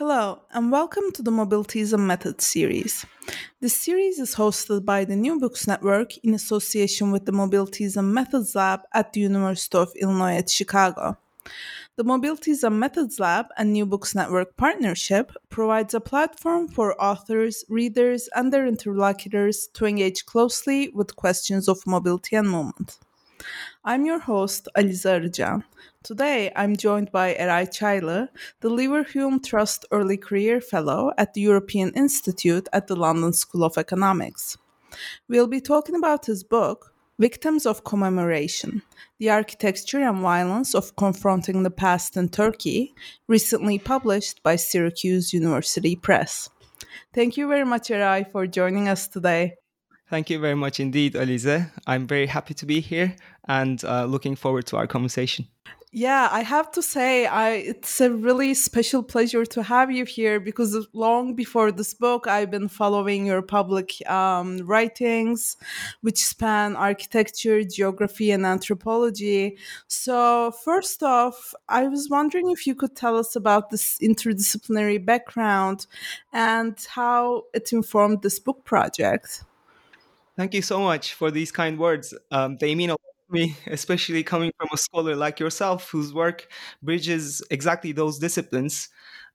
Hello, and welcome to the Mobilitism Method series. This series is hosted by the New Books Network in association with the Mobilitism Methods Lab at the University of Illinois at Chicago. The Mobilitism Methods Lab and New Books Network partnership provides a platform for authors, readers, and their interlocutors to engage closely with questions of mobility and movement. I'm your host, Alize Arıcan. Today, I'm joined by Eray Çaylı, the Leverhulme Trust Early Career Fellow at the European Institute at the London School of Economics. We'll be talking about his book, Victims of Commemoration The Architecture and Violence of Confronting the Past in Turkey, recently published by Syracuse University Press. Thank you very much, Eray, for joining us today. Thank you very much indeed, Alize. I'm very happy to be here and uh, looking forward to our conversation. Yeah, I have to say, I it's a really special pleasure to have you here because long before this book, I've been following your public um, writings, which span architecture, geography, and anthropology. So, first off, I was wondering if you could tell us about this interdisciplinary background and how it informed this book project. Thank you so much for these kind words. Um, they mean a lot me, especially coming from a scholar like yourself, whose work bridges exactly those disciplines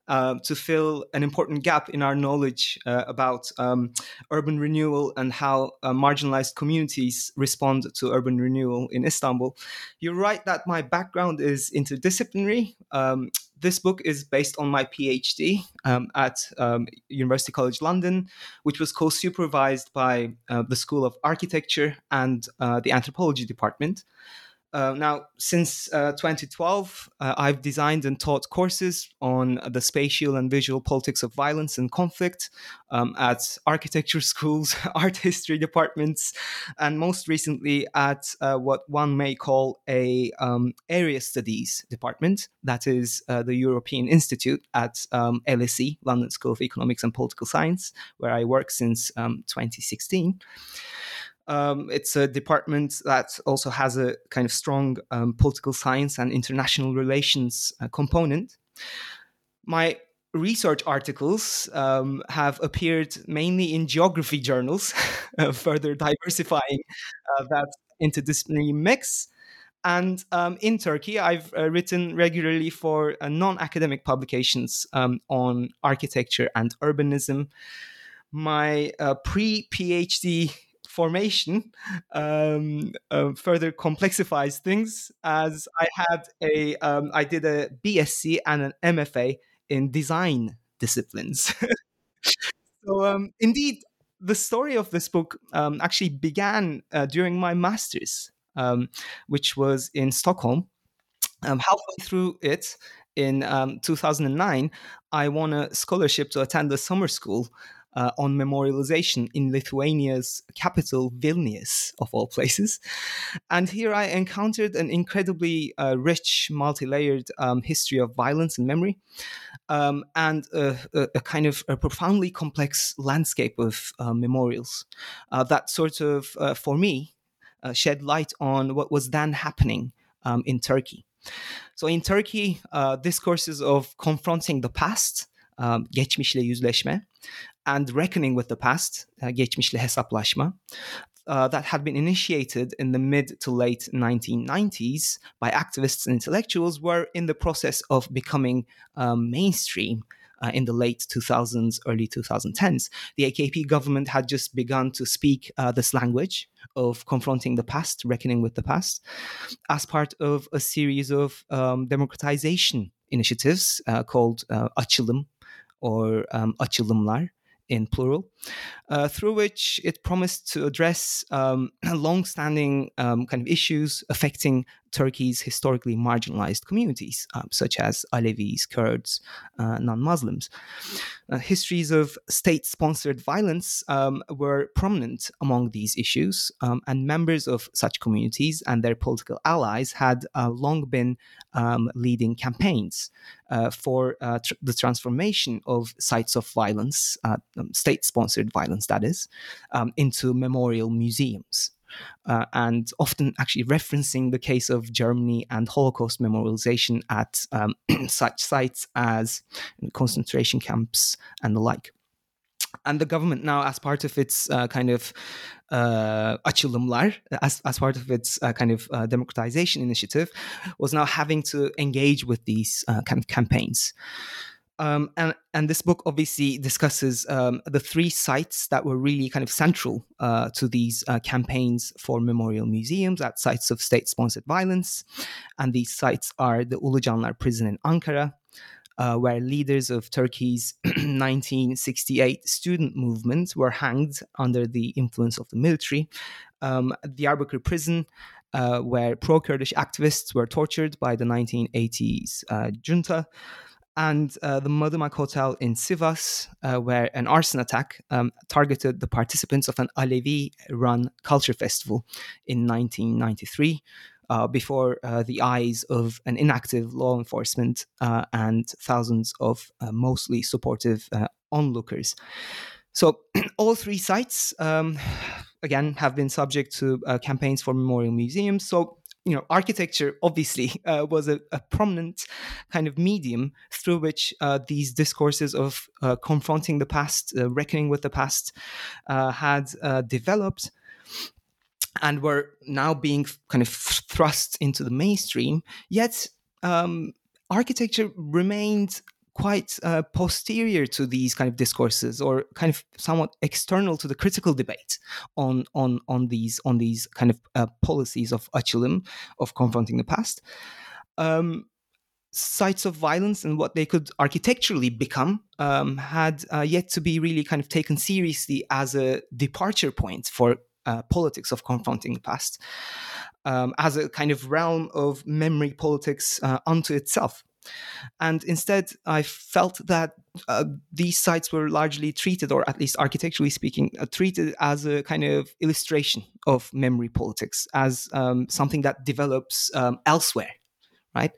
uh, to fill an important gap in our knowledge uh, about um, urban renewal and how uh, marginalized communities respond to urban renewal in Istanbul. You're right that my background is interdisciplinary. Um, this book is based on my PhD um, at um, University College London, which was co supervised by uh, the School of Architecture and uh, the Anthropology Department. Uh, now, since uh, 2012, uh, I've designed and taught courses on the spatial and visual politics of violence and conflict um, at architecture schools, art history departments, and most recently at uh, what one may call a um, area studies department, that is uh, the European Institute at um, LSE, London School of Economics and Political Science, where I work since um, 2016. Um, it's a department that also has a kind of strong um, political science and international relations uh, component. My research articles um, have appeared mainly in geography journals, uh, further diversifying uh, that interdisciplinary mix. And um, in Turkey, I've uh, written regularly for uh, non academic publications um, on architecture and urbanism. My uh, pre PhD formation um, uh, further complexifies things as I had a um, I did a BSc and an MFA in design disciplines. so um, indeed, the story of this book um, actually began uh, during my master's, um, which was in Stockholm. Um, halfway through it, in um, 2009, I won a scholarship to attend a summer school uh, on memorialization in Lithuania's capital, Vilnius, of all places. And here I encountered an incredibly uh, rich, multi layered um, history of violence and memory, um, and a, a, a, kind of a profoundly complex landscape of uh, memorials uh, that sort of, uh, for me, uh, shed light on what was then happening um, in Turkey. So in Turkey, discourses of confronting the past, um, geçmişle yüzleşme, and reckoning with the past, uh, geçmişle hesaplaşma, uh, that had been initiated in the mid to late 1990s by activists and intellectuals were in the process of becoming um, mainstream uh, in the late 2000s, early 2010s, the AKP government had just begun to speak uh, this language of confronting the past, reckoning with the past, as part of a series of um, democratization initiatives uh, called uh, Açılım or um, Açılımlar in plural, uh, through which it promised to address um, long-standing um, kind of issues affecting Turkey's historically marginalized communities, um, such as Alevis, Kurds, uh, non-Muslims. Uh, histories of state-sponsored violence um, were prominent among these issues, um, and members of such communities and their political allies had uh, long been um, leading campaigns uh, for uh, tr- the transformation of sites of violence, uh, um, state-sponsored violence, that is, um, into memorial museums uh, and often actually referencing the case of Germany and Holocaust memorialization at um, such sites as concentration camps and the like. And the government now, as part of its uh, kind of uh, as, as part of its uh, kind of uh, democratization initiative, was now having to engage with these uh, kind of campaigns. Um, and and this book obviously discusses um, the three sites that were really kind of central uh, to these uh, campaigns for memorial museums at sites of state-sponsored violence, and these sites are the Ulucanlar prison in Ankara, uh, where leaders of Turkey's 1968 student movement were hanged under the influence of the military, um, the Diyarbakir prison. Uh, where pro Kurdish activists were tortured by the 1980s uh, junta, and uh, the Madımak Hotel in Sivas, uh, where an arson attack um, targeted the participants of an Alevi run culture festival in 1993. Uh, before uh, the eyes of an inactive law enforcement uh, and thousands of uh, mostly supportive onlookers. So, all three sites, um, again, have been subject to campaigns for memorial museums. So, you know, architecture obviously uh, was a, a, prominent kind of medium through which uh, these discourses of uh, confronting the past, uh, reckoning with the past, uh, had uh, developed and were now being kind of thrust into the mainstream. Yet, um, architecture remained quite uh, posterior to these kind of discourses or kind of somewhat external to the critical debate on on on these on these kind of uh, policies of açılım of confronting the past um, sites of violence and what they could architecturally become um, had uh, yet to be really kind of taken seriously as a departure point for uh, politics of confronting the past um, as a kind of realm of memory politics uh, unto itself and instead, I felt that uh, these sites were largely treated, or at least architecturally speaking, uh, treated as a kind of illustration of memory politics, as um, something that develops um, elsewhere, right?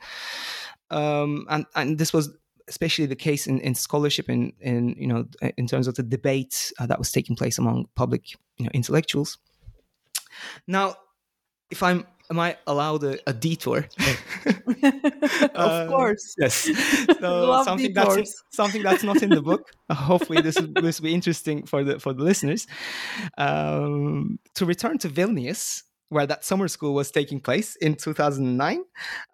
Um, and and this was especially the case in, in scholarship in in you know in terms of the debate uh, that was taking place among public you know intellectuals. Now, if I'm am I allowed a, a detour? of uh, course. Yes. So something detours. that's something that's not in the book. hopefully, this is, this will be interesting for the for the listeners. Um, to return to Vilnius, where that summer school was taking place in 2009.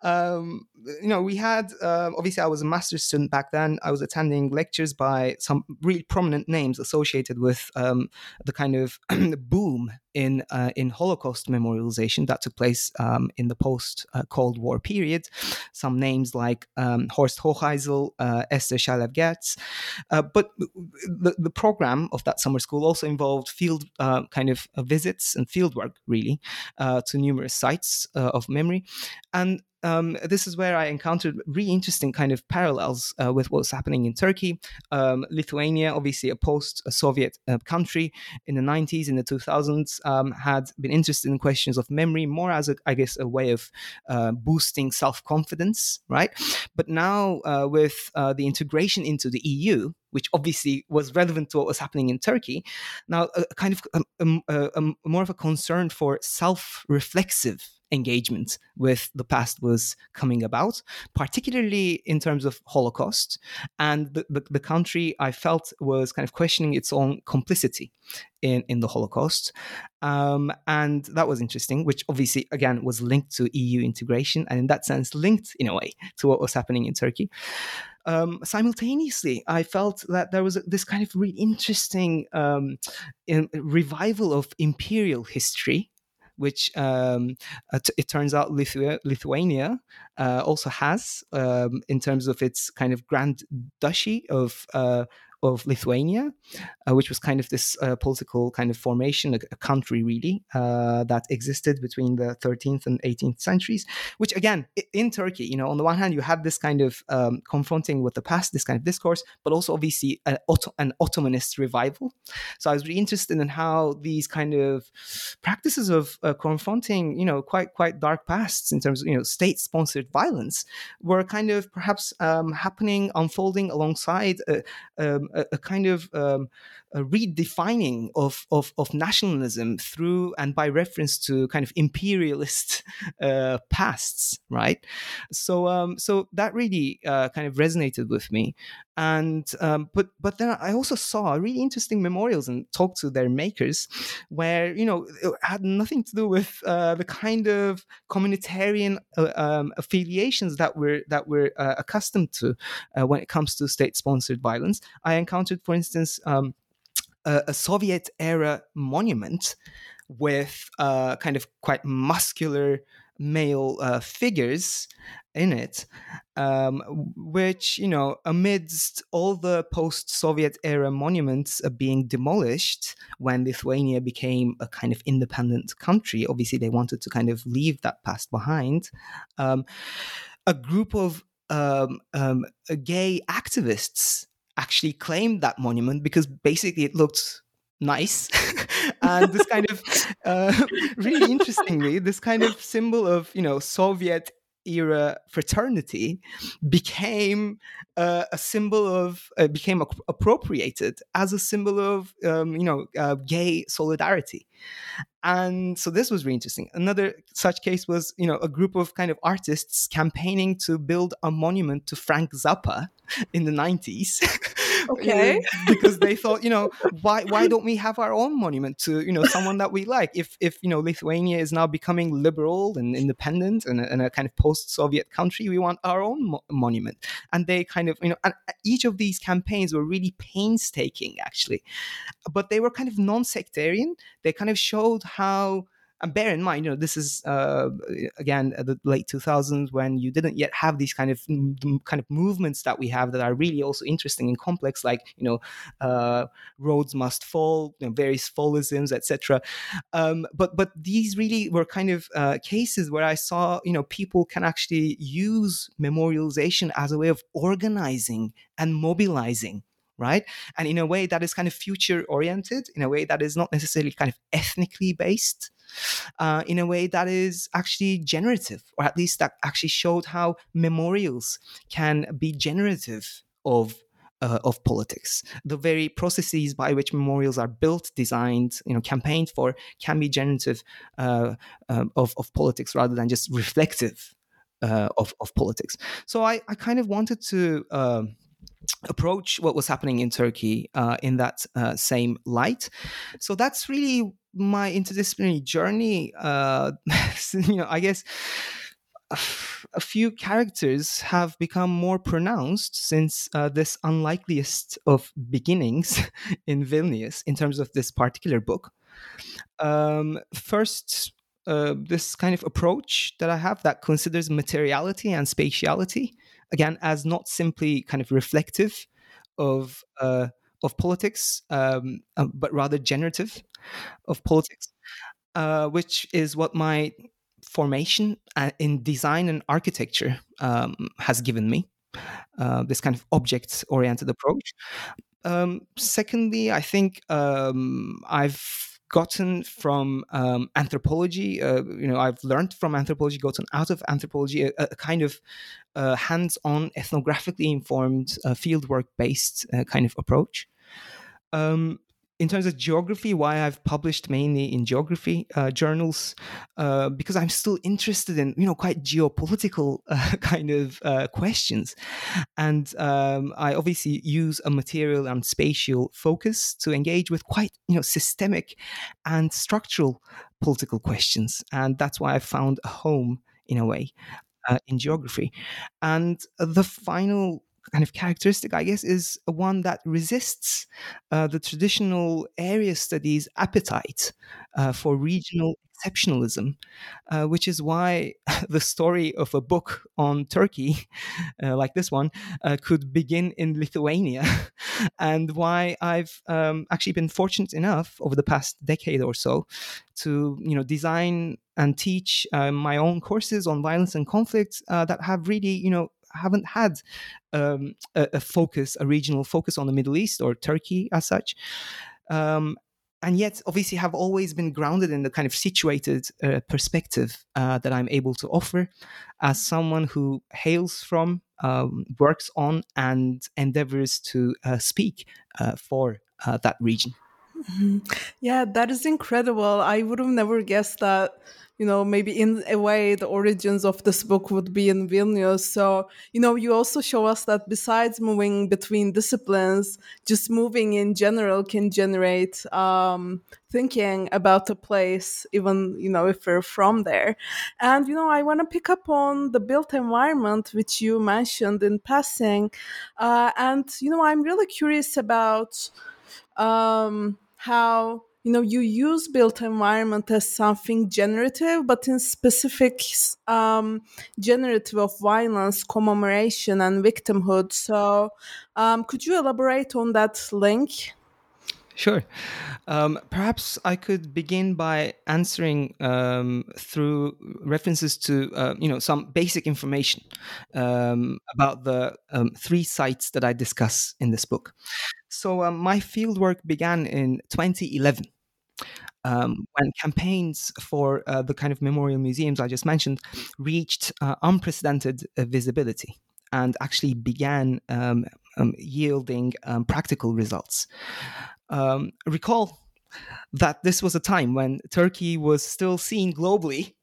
Um, you know, we had um, obviously I was a master's student back then. I was attending lectures by some really prominent names associated with um, the kind of boom in uh, in Holocaust memorialization that took place um, in the post uh, Cold War period. Some names like um, Horst Hoheisel, uh, Esther Shalev-Gerz. Uh, but the, the program of that summer school also involved field uh, kind of uh, visits and fieldwork, really, to numerous sites of memory. And um, this is where I encountered really interesting kind of parallels uh, with what's happening in Turkey. Um, Lithuania, obviously a post-Soviet uh, country in the 90s, in the 2000s, um, had been interested in questions of memory more as, a, I guess, a way of uh, boosting self-confidence, right? But now uh, with uh, the integration into the EU, which obviously was relevant to what was happening in Turkey. Now, a, kind of um, a, a, more of a concern for self-reflexive engagement with the past was coming about, particularly in terms of Holocaust. And the, the, the, country I felt was kind of questioning its own complicity in, in the Holocaust. Um, and that was interesting, which obviously, again, was linked to EU integration and in that sense linked in a way to what was happening in Turkey. um, simultaneously, I felt that there was this kind of really interesting um, in, revival of imperial history which um, it turns out Lithu- Lithuania uh, also has um, in terms of its kind of grand duchy of uh, of Lithuania, uh, which was kind of this uh, political kind of formation, a, a country really uh, that existed between the 13th and 18th centuries. Which again, in Turkey, you know, on the one hand, you had this kind of um, confronting with the past, this kind of discourse, but also obviously an, an Ottomanist revival. So I was really interested in how these kind of practices of uh, confronting, you know, quite quite dark pasts in terms of you know state-sponsored violence were kind of perhaps um, happening, unfolding alongside. Um, a, kind of um, a redefining of, of, of nationalism through and by reference to kind of imperialist uh, pasts, right? So um, so that really uh, kind of resonated with me, and um, but but then I also saw really interesting memorials and talked to their makers, where you know it had nothing to do with uh, the kind of communitarian uh, um, affiliations that we're that we're uh, accustomed to uh, when it comes to state-sponsored violence. I encountered, for instance. Um, a, Soviet era monument with uh, kind of quite muscular male uh, figures in it, um, which, you know, amidst all the post Soviet era monuments uh, being demolished when Lithuania became a kind of independent country, obviously they wanted to kind of leave that past behind. Um, a group of um, um gay activists actually claimed that monument because basically it looked nice. And this kind of uh, really interestingly this kind of symbol of you know soviet era fraternity became uh, a symbol of uh, became appropriated as a symbol of um, you know uh, gay solidarity. And so this was really interesting. Another such case was you know a group of kind of artists campaigning to build a monument to frank zappa in the 90s okay. Eh, because they thought you know why why don't we have our own monument to you know someone that we like? If if you know lithuania is now becoming liberal and independent and, and a kind of post-soviet country we want our own mo- monument. And they kind of you know and uh, each of these campaigns were really painstaking actually. But they were kind of non-sectarian. They kind of showed how and bear in mind, you know, this is uh, again the late 2000s when you didn't yet have these kind of kind of movements that we have that are really also interesting and complex, like you know, uh, Rhodes Must Fall, you know, various fallisms, etc. Um, but but these really were kind of uh, cases where I saw, you know, people can actually use memorialization as a way of organizing and mobilizing right? And in a way that is kind of future oriented, in a way that is not necessarily kind of ethnically based, uh, in a way that is actually generative, or at least that actually showed how memorials can be generative of uh, of politics. The very processes by which memorials are built, designed, you know, campaigned for, can be generative uh, um, of of politics rather than just reflective uh, of of politics. So I I kind of wanted to. Um, approach what was happening in Turkey uh, in that uh, same light. So that's really my interdisciplinary journey. Uh, you know, I guess a few characters have become more pronounced since uh, this unlikeliest of beginnings in Vilnius in terms of this particular book. Um, first, uh, this kind of approach that I have that considers materiality and spatiality again as not simply kind of reflective of uh, of politics, um, um, but rather generative of politics, uh, which is what my formation uh, in design and architecture um, has given me. Uh, this kind of object oriented approach. Um, secondly, I think um, I've gotten from um, anthropology. Uh, you know, I've learned from anthropology, gotten out of anthropology a, a kind of uh, hands-on, ethnographically informed, uh, fieldwork-based uh, kind of approach. Um, in terms of geography, why I've published mainly in geography uh, journals, uh, because I'm still interested in you know quite geopolitical uh, kind of uh, questions, and um, I obviously use a material and spatial focus to engage with quite you know systemic and structural political questions, and that's why I found a home in a way uh, in geography, and the final kind of characteristic, I guess, is one that resists uh, the traditional area studies appetite uh, for regional exceptionalism, uh, which is why the story of a book on Turkey, uh, like this one, uh, could begin in Lithuania, and why I've um, actually been fortunate enough over the past decade or so to, you know, design and teach uh, my own courses on violence and conflict that have really, you know, haven't had um, a, a, focus, a regional focus on the Middle East or Turkey as such. Um, and yet, obviously, have always been grounded in the kind of situated uh, perspective uh, that I'm able to offer as someone who hails from, um, works on, and endeavors to uh, speak uh, for uh, that region. Mm-hmm. Yeah, that is incredible. I would have never guessed that you know, maybe in a way the origins of this book would be in Vilnius. So, you know, you also show us that besides moving between disciplines, just moving in general can generate um, thinking about a place, even, you know, if we're from there. And, you know, I want to pick up on the built environment, which you mentioned in passing. Uh, and, you know, I'm really curious about um, how you know you use built environment as something generative but in specific um, generative of violence commemoration and victimhood. So um, could you elaborate on that link Sure. Um, perhaps I could begin by answering um, through references to uh, you know some basic information um, about the um, three sites that I discuss in this book. So um, my fieldwork began in 2011 um, when campaigns for uh, the kind of memorial museums I just mentioned reached uh, unprecedented uh, visibility and actually began um, um, yielding um, practical results. Um, recall that this was a time when Turkey was still seen globally,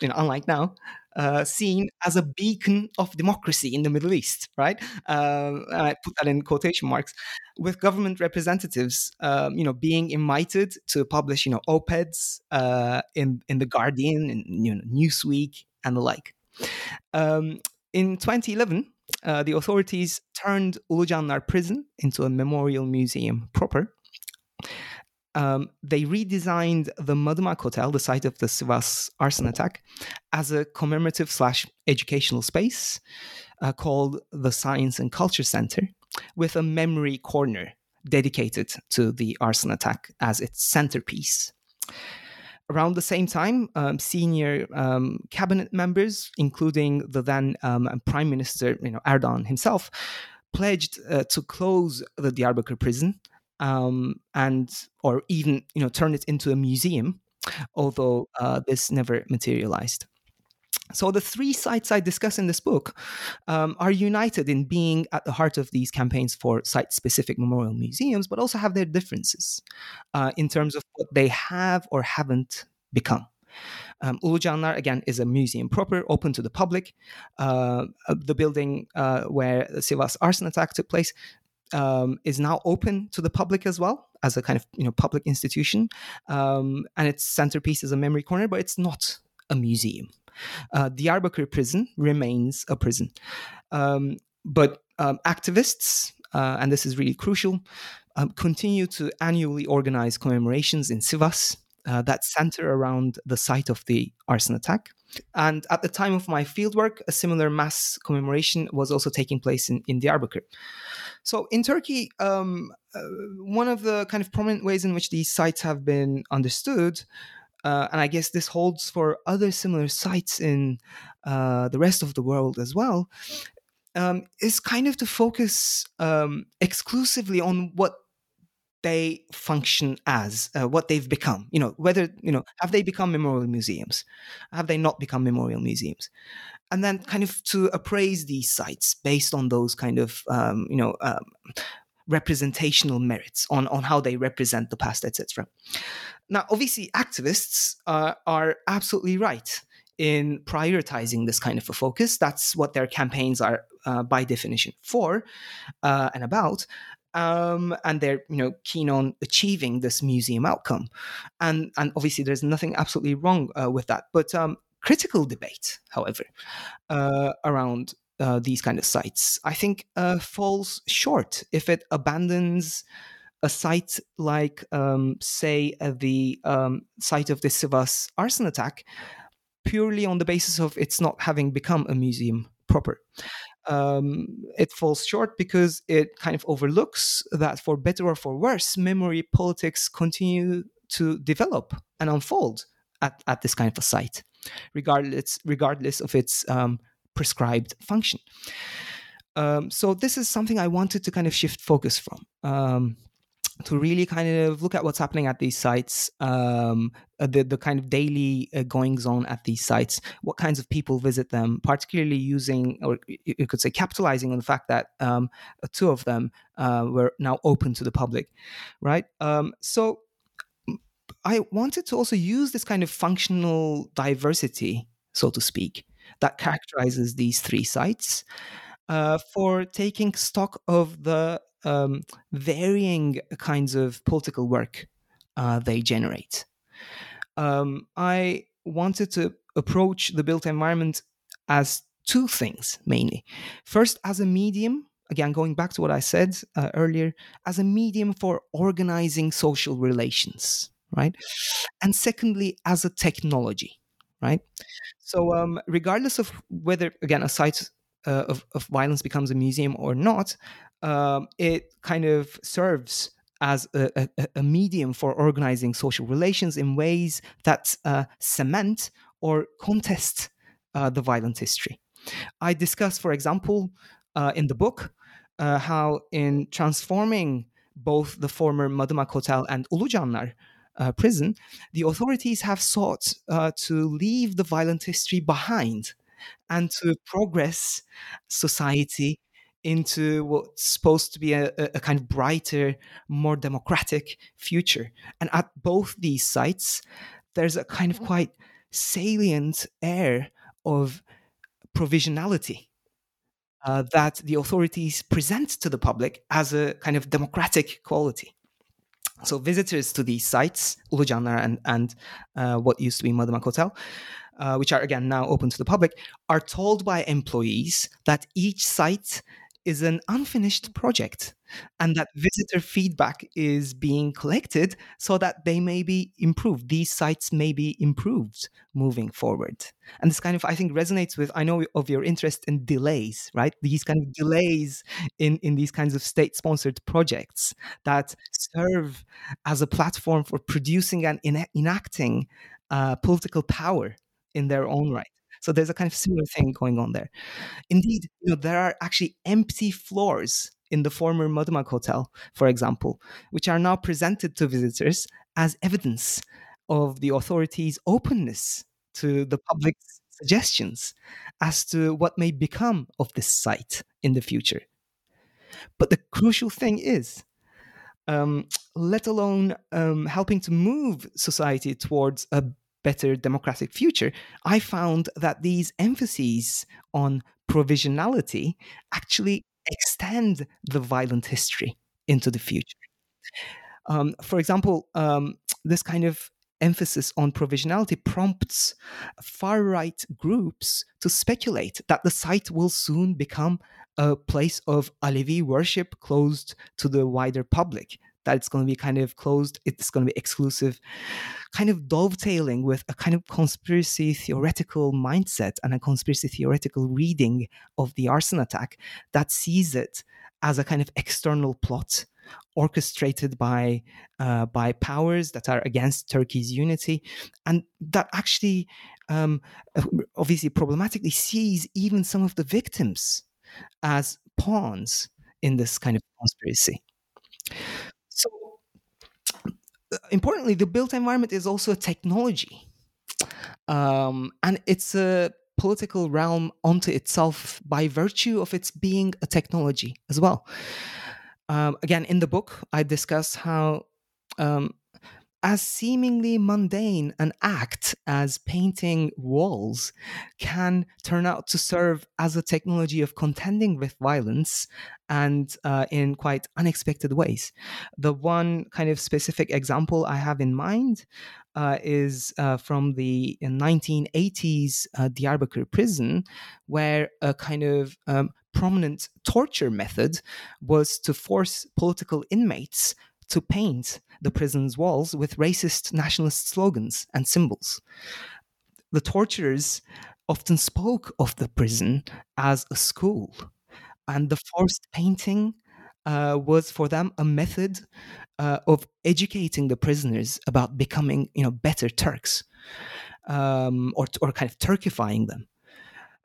you know, unlike now, uh, seen as a beacon of democracy in the Middle East, right? Uh, I put that in quotation marks, with government representatives, um, you know, being invited to publish, you know, op-eds uh, in in the Guardian in you know, Newsweek and the like. Um, in 2011, uh, the authorities turned Ulucanlar prison into a memorial museum proper um, they redesigned the Madımak Hotel, the site of the Sivas arson attack, as a commemorative slash educational space uh, called the Science and Culture Center, with a memory corner dedicated to the arson attack as its centerpiece. Around the same time, um, senior um, cabinet members, including the then um, Prime Minister you know, Erdogan himself, pledged uh, to close the Diyarbakir prison um, and or even you know turn it into a museum, although uh, this never materialized. So the three sites I discuss in this book um, are united in being at the heart of these campaigns for site-specific memorial museums, but also have their differences uh, in terms of what they have or haven't become. Um, again, is a museum proper, open to the public. Uh, the building uh, where the Sivas arson attack took place um, is now open to the public as well as a kind of you know public institution, um, and its centerpiece is a memory corner, but it's not a museum. Uh, Diyarbakir prison remains a prison, um, but um, activists, uh, and this is really crucial, um, continue to annually organize commemorations in Sivas uh, that center around the site of the arson attack. And at the time of my fieldwork, a similar mass commemoration was also taking place in, in Diyarbakir. So in Turkey, um, uh, one of the kind of prominent ways in which these sites have been understood, uh, and I guess this holds for other similar sites in uh, the rest of the world as well, um, is kind of to focus um, exclusively on what they function as, uh, what they've become. You know, whether you know have they become memorial museums, have they not become memorial museums, and then kind of to appraise these sites based on those kind of um, you know um, representational merits on on how they represent the past, etc. Now, obviously, activists uh, are absolutely right in prioritizing this kind of a focus. That's what their campaigns are uh, by definition for uh, and about um, and they're you know keen on achieving this museum outcome, and and obviously there's nothing absolutely wrong uh, with that. But um, critical debate, however, uh, around uh, these kind of sites, I think falls short if it abandons a site like, um, say, uh, the um, site of the Sivas arson attack, purely on the basis of it's not having become a museum proper. Um, it falls short because it kind of overlooks that, for better or for worse, memory politics continue to develop and unfold at, at this kind of a site, regardless regardless of its um, prescribed function. Um, so this is something I wanted to kind of shift focus from. To really kind of look at what's happening at these sites, um, uh, the the kind of daily uh, goings on at these sites, what kinds of people visit them, particularly using or you could say capitalizing on the fact that um, two of them uh, were now open to the public, right? Um, so I wanted to also use this kind of functional diversity, so to speak, that characterizes these three sites uh, for taking stock of the um, varying kinds of political work uh, they generate. Um, I wanted to approach the built environment as two things mainly. First, as a medium, again, going back to what I said uh, earlier, as a medium for organizing social relations, right? And secondly, as a technology, right? So, um, regardless of whether, again, a site uh, of, of violence becomes a museum or not, um, it kind of serves as a, a, a, medium for organizing social relations in ways that uh, cement or contest uh, the violent history. I discuss, for example, uh, in the book, uh, how in transforming both the former Madımak Hotel and Ulucanlar uh, prison, the authorities have sought uh, to leave the violent history behind and to progress society into what's supposed to be a, a, kind of brighter, more democratic future. And at both these sites, there's a kind of quite salient air of provisionality uh, that the authorities present to the public as a kind of democratic quality. So visitors to these sites, Ulucanlar and, and uh, what used to be Madımak Hotel, uh, which are again now open to the public, are told by employees that each site is an unfinished project and that visitor feedback is being collected so that they may be improved these sites may be improved moving forward. And this kind of i think resonates with i know of your interest in delays right? These kind of delays in in these kinds of state sponsored projects that serve as a platform for producing and enacting uh, political power in their own right so there's a kind of similar thing going on there. Indeed, you know, there are actually empty floors in the former Madımak Hotel, for example, which are now presented to visitors as evidence of the authorities' openness to the public's suggestions as to what may become of this site in the future. But the crucial thing is, um, let alone um, helping to move society towards a better democratic future, I found that these emphases on provisionality actually extend the violent history into the future. Um, for example, um, this kind of emphasis on provisionality prompts far right groups to speculate that the site will soon become a place of Alevi worship closed to the wider public, that it's going to be kind of closed, it's going to be exclusive, kind of dovetailing with a kind of conspiracy theoretical mindset and a conspiracy theoretical reading of the arson attack that sees it as a kind of external plot orchestrated by uh, by powers that are against Turkey's unity, and that actually um, obviously problematically sees even some of the victims as pawns in this kind of conspiracy. Importantly, the built environment is also a technology, um, and it's a political realm onto itself by virtue of its being a technology as well. Um, again, in the book, I discuss how, um, as seemingly mundane an act as painting walls can turn out to serve as a technology of contending with violence and uh, in quite unexpected ways. The one kind of specific example I have in mind uh, is uh, from the 1980s uh, Diyarbakir prison, where a kind of um, prominent torture method was to force political inmates to paint the prison's walls with racist nationalist slogans and symbols. The torturers often spoke of the prison as a school, and the forced painting uh, was for them a method uh, of educating the prisoners about becoming, you know, better Turks, um, or or kind of Turkifying them.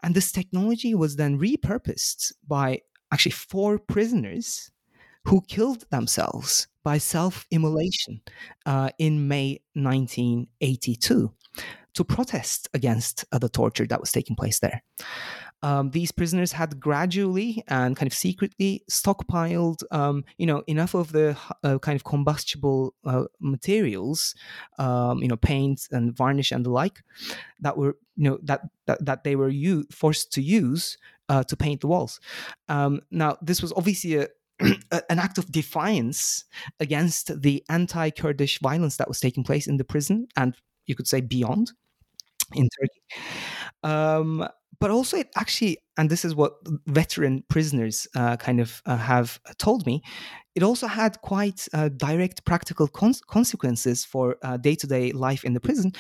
And this technology was then repurposed by actually four prisoners who killed themselves by self immolation uh, in May 1982 to protest against uh, the torture that was taking place there. Um, these prisoners had gradually and kind of secretly stockpiled, um, you know, enough of the uh, kind of combustible uh, materials, um, you know, paint and varnish and the like, that were, you know, that that, that they were u- forced to use uh, to paint the walls. Um, now, this was obviously a, an act of defiance against the anti-Kurdish violence that was taking place in the prison and you could say beyond in Turkey. Um, but also, it actually, and this is what veteran prisoners uh, kind of uh, have told me, it also had quite uh, direct practical cons- consequences for day to day life in the prison.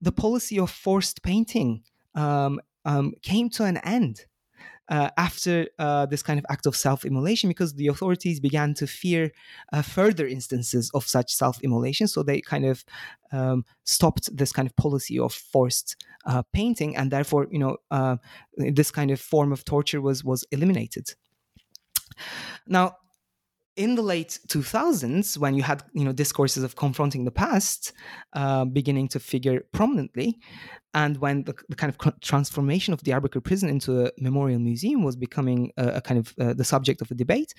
The policy of forced painting um, um, came to an end uh, after uh, this kind of act of self immolation because the authorities began to fear uh, further instances of such self immolation. So they kind of um, stopped this kind of policy of forced uh, painting, and therefore, you know, uh, this kind of form of torture was was eliminated. Now, in the late 2000s when you had you know discourses of confronting the past uh, beginning to figure prominently and when the, the, kind of transformation of the Diyarbakir prison into a memorial museum was becoming a, a kind of uh, the subject of a debate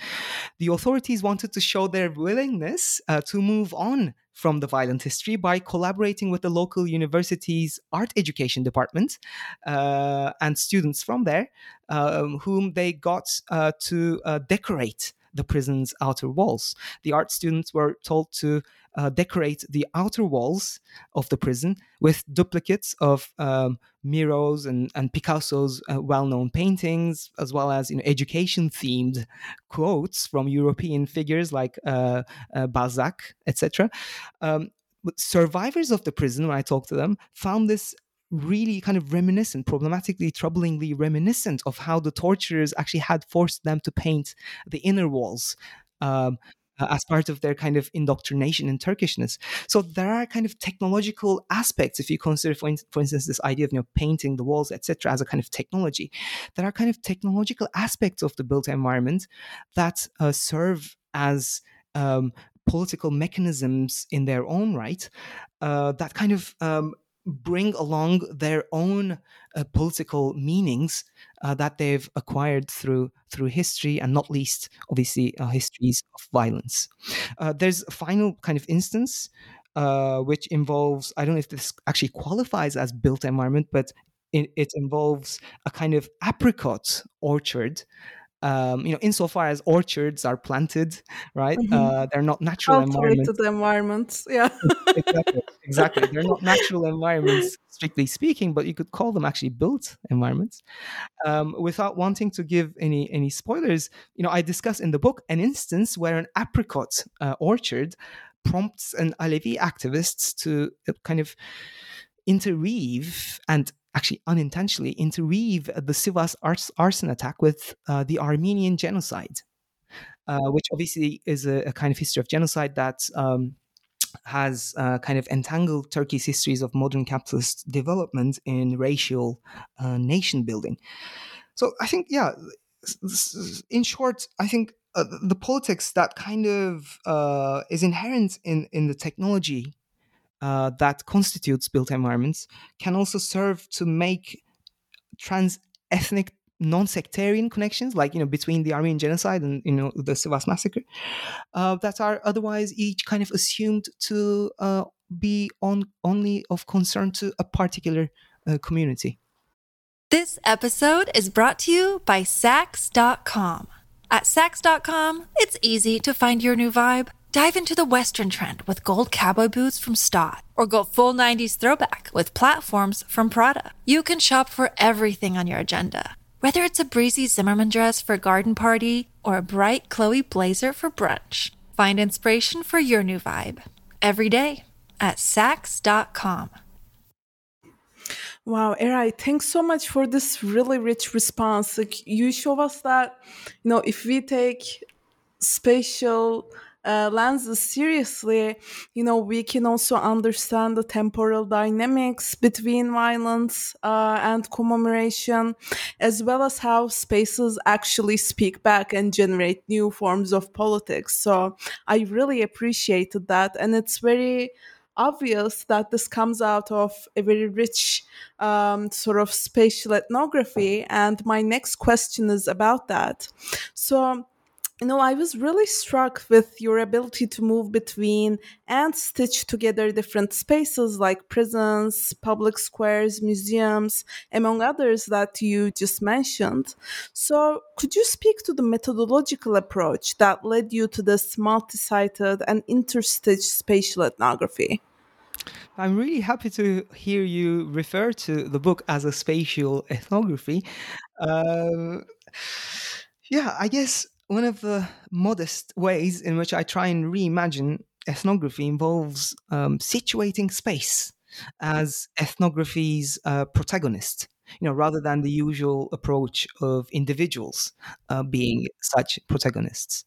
the authorities wanted to show their willingness uh, to move on from the violent history by collaborating with the local university's art education department uh, and students from there um, whom they got uh, to uh, decorate the prison's outer walls. The art students were told to uh, decorate the outer walls of the prison with duplicates of um, Miro's and, and Picasso's uh, well-known paintings, as well as you know, education-themed quotes from European figures like uh, uh Balzac, etc. Um, survivors of the prison, when I talked to them, found this really kind of reminiscent, problematically, troublingly reminiscent of how the torturers actually had forced them to paint the inner walls. Um, as part of their kind of indoctrination in Turkishness. So there are kind of technological aspects, if you consider, for, in, for instance, this idea of you know painting the walls, etc., as a kind of technology. There are kind of technological aspects of the built environment that uh, serve as um, political mechanisms in their own right uh, that kind of um, bring along their own uh, political meanings uh, that they've acquired through through history and not least obviously uh, histories of violence. Uh, there's a final kind of instance uh, which involves i don't know if this actually qualifies as built environment but it, it involves a kind of apricot orchard um, you know, insofar as orchards are planted, right? Mm-hmm. Uh, they're not natural environments. environments. Yeah. exactly. Exactly. They're not natural environments, strictly speaking, but you could call them actually built environments. Um, without wanting to give any any spoilers, you know, I discuss in the book an instance where an apricot uh, orchard prompts an Alevi activists to uh, kind of interweave and actually unintentionally interweave the Sivas arson attack with uh, the Armenian genocide, uh, which obviously is a, a, kind of history of genocide that um, has uh, kind of entangled Turkey's histories of modern capitalist development in racial uh, nation building. So I think, yeah, in short, I think uh, the politics that kind of uh, is inherent in in the technology uh, that constitutes built environments can also serve to make trans ethnic non-sectarian connections, like you know between the Armenian genocide and you know the Sivas massacre, uh, that are otherwise each kind of assumed to uh, be on only of concern to a particular uh, community. This episode is brought to you by Saks.com. At Saks.com, it's easy to find your new vibe. Dive into the Western trend with gold cowboy boots from Staud, or go full 90s throwback with platforms from Prada. You can shop for everything on your agenda, whether it's a breezy Zimmermann dress for a garden party or a bright Chloe blazer for brunch. Find inspiration for your new vibe every day at Saks.com. Wow, Eray, thanks so much for this really rich response. Like you show us that, you know, if we take spatial uh, lenses seriously, you know, we can also understand the temporal dynamics between violence uh, and commemoration, as well as how spaces actually speak back and generate new forms of politics. So I really appreciated that. And it's very obvious that this comes out of a very rich um, sort of spatial ethnography. And my next question is about that. So, you know, I was really struck with your ability to move between and stitch together different spaces like prisons, public squares, museums, among others that you just mentioned. So, could you speak to the methodological approach that led you to this multi sited and interstitched spatial ethnography? I'm really happy to hear you refer to the book as a spatial ethnography. Uh, yeah, I guess one of the modest ways in which I try and reimagine ethnography involves um, situating space as ethnography's uh, protagonist. You know, rather than the usual approach of individuals uh, being such protagonists.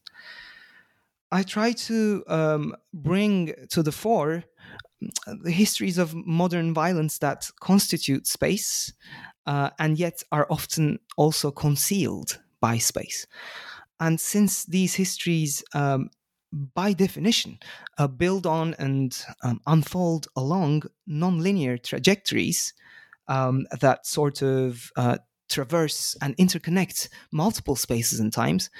I try to um, bring to the fore the histories of modern violence that constitute space uh, and yet are often also concealed by space. And since these histories, um, by definition, uh, build on and um, unfold along nonlinear trajectories um, that sort of uh, traverse and interconnect multiple spaces and times,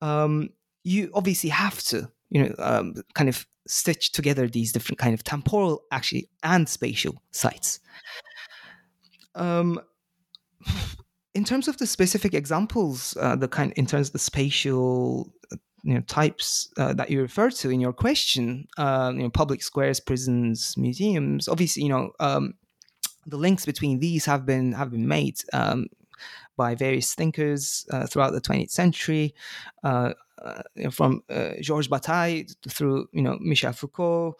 um, you obviously have to, you know, um, kind of stitch together these different kind of temporal actually and spatial sites. Um, in terms of the specific examples uh, the kind in terms of the spatial you know types uh, that you refer to in your question uh, you know public squares prisons museums obviously you know um, the links between these have been have been made um, by various thinkers uh, throughout the 20th century uh, uh, from uh, Georges Bataille through you know Michel Foucault,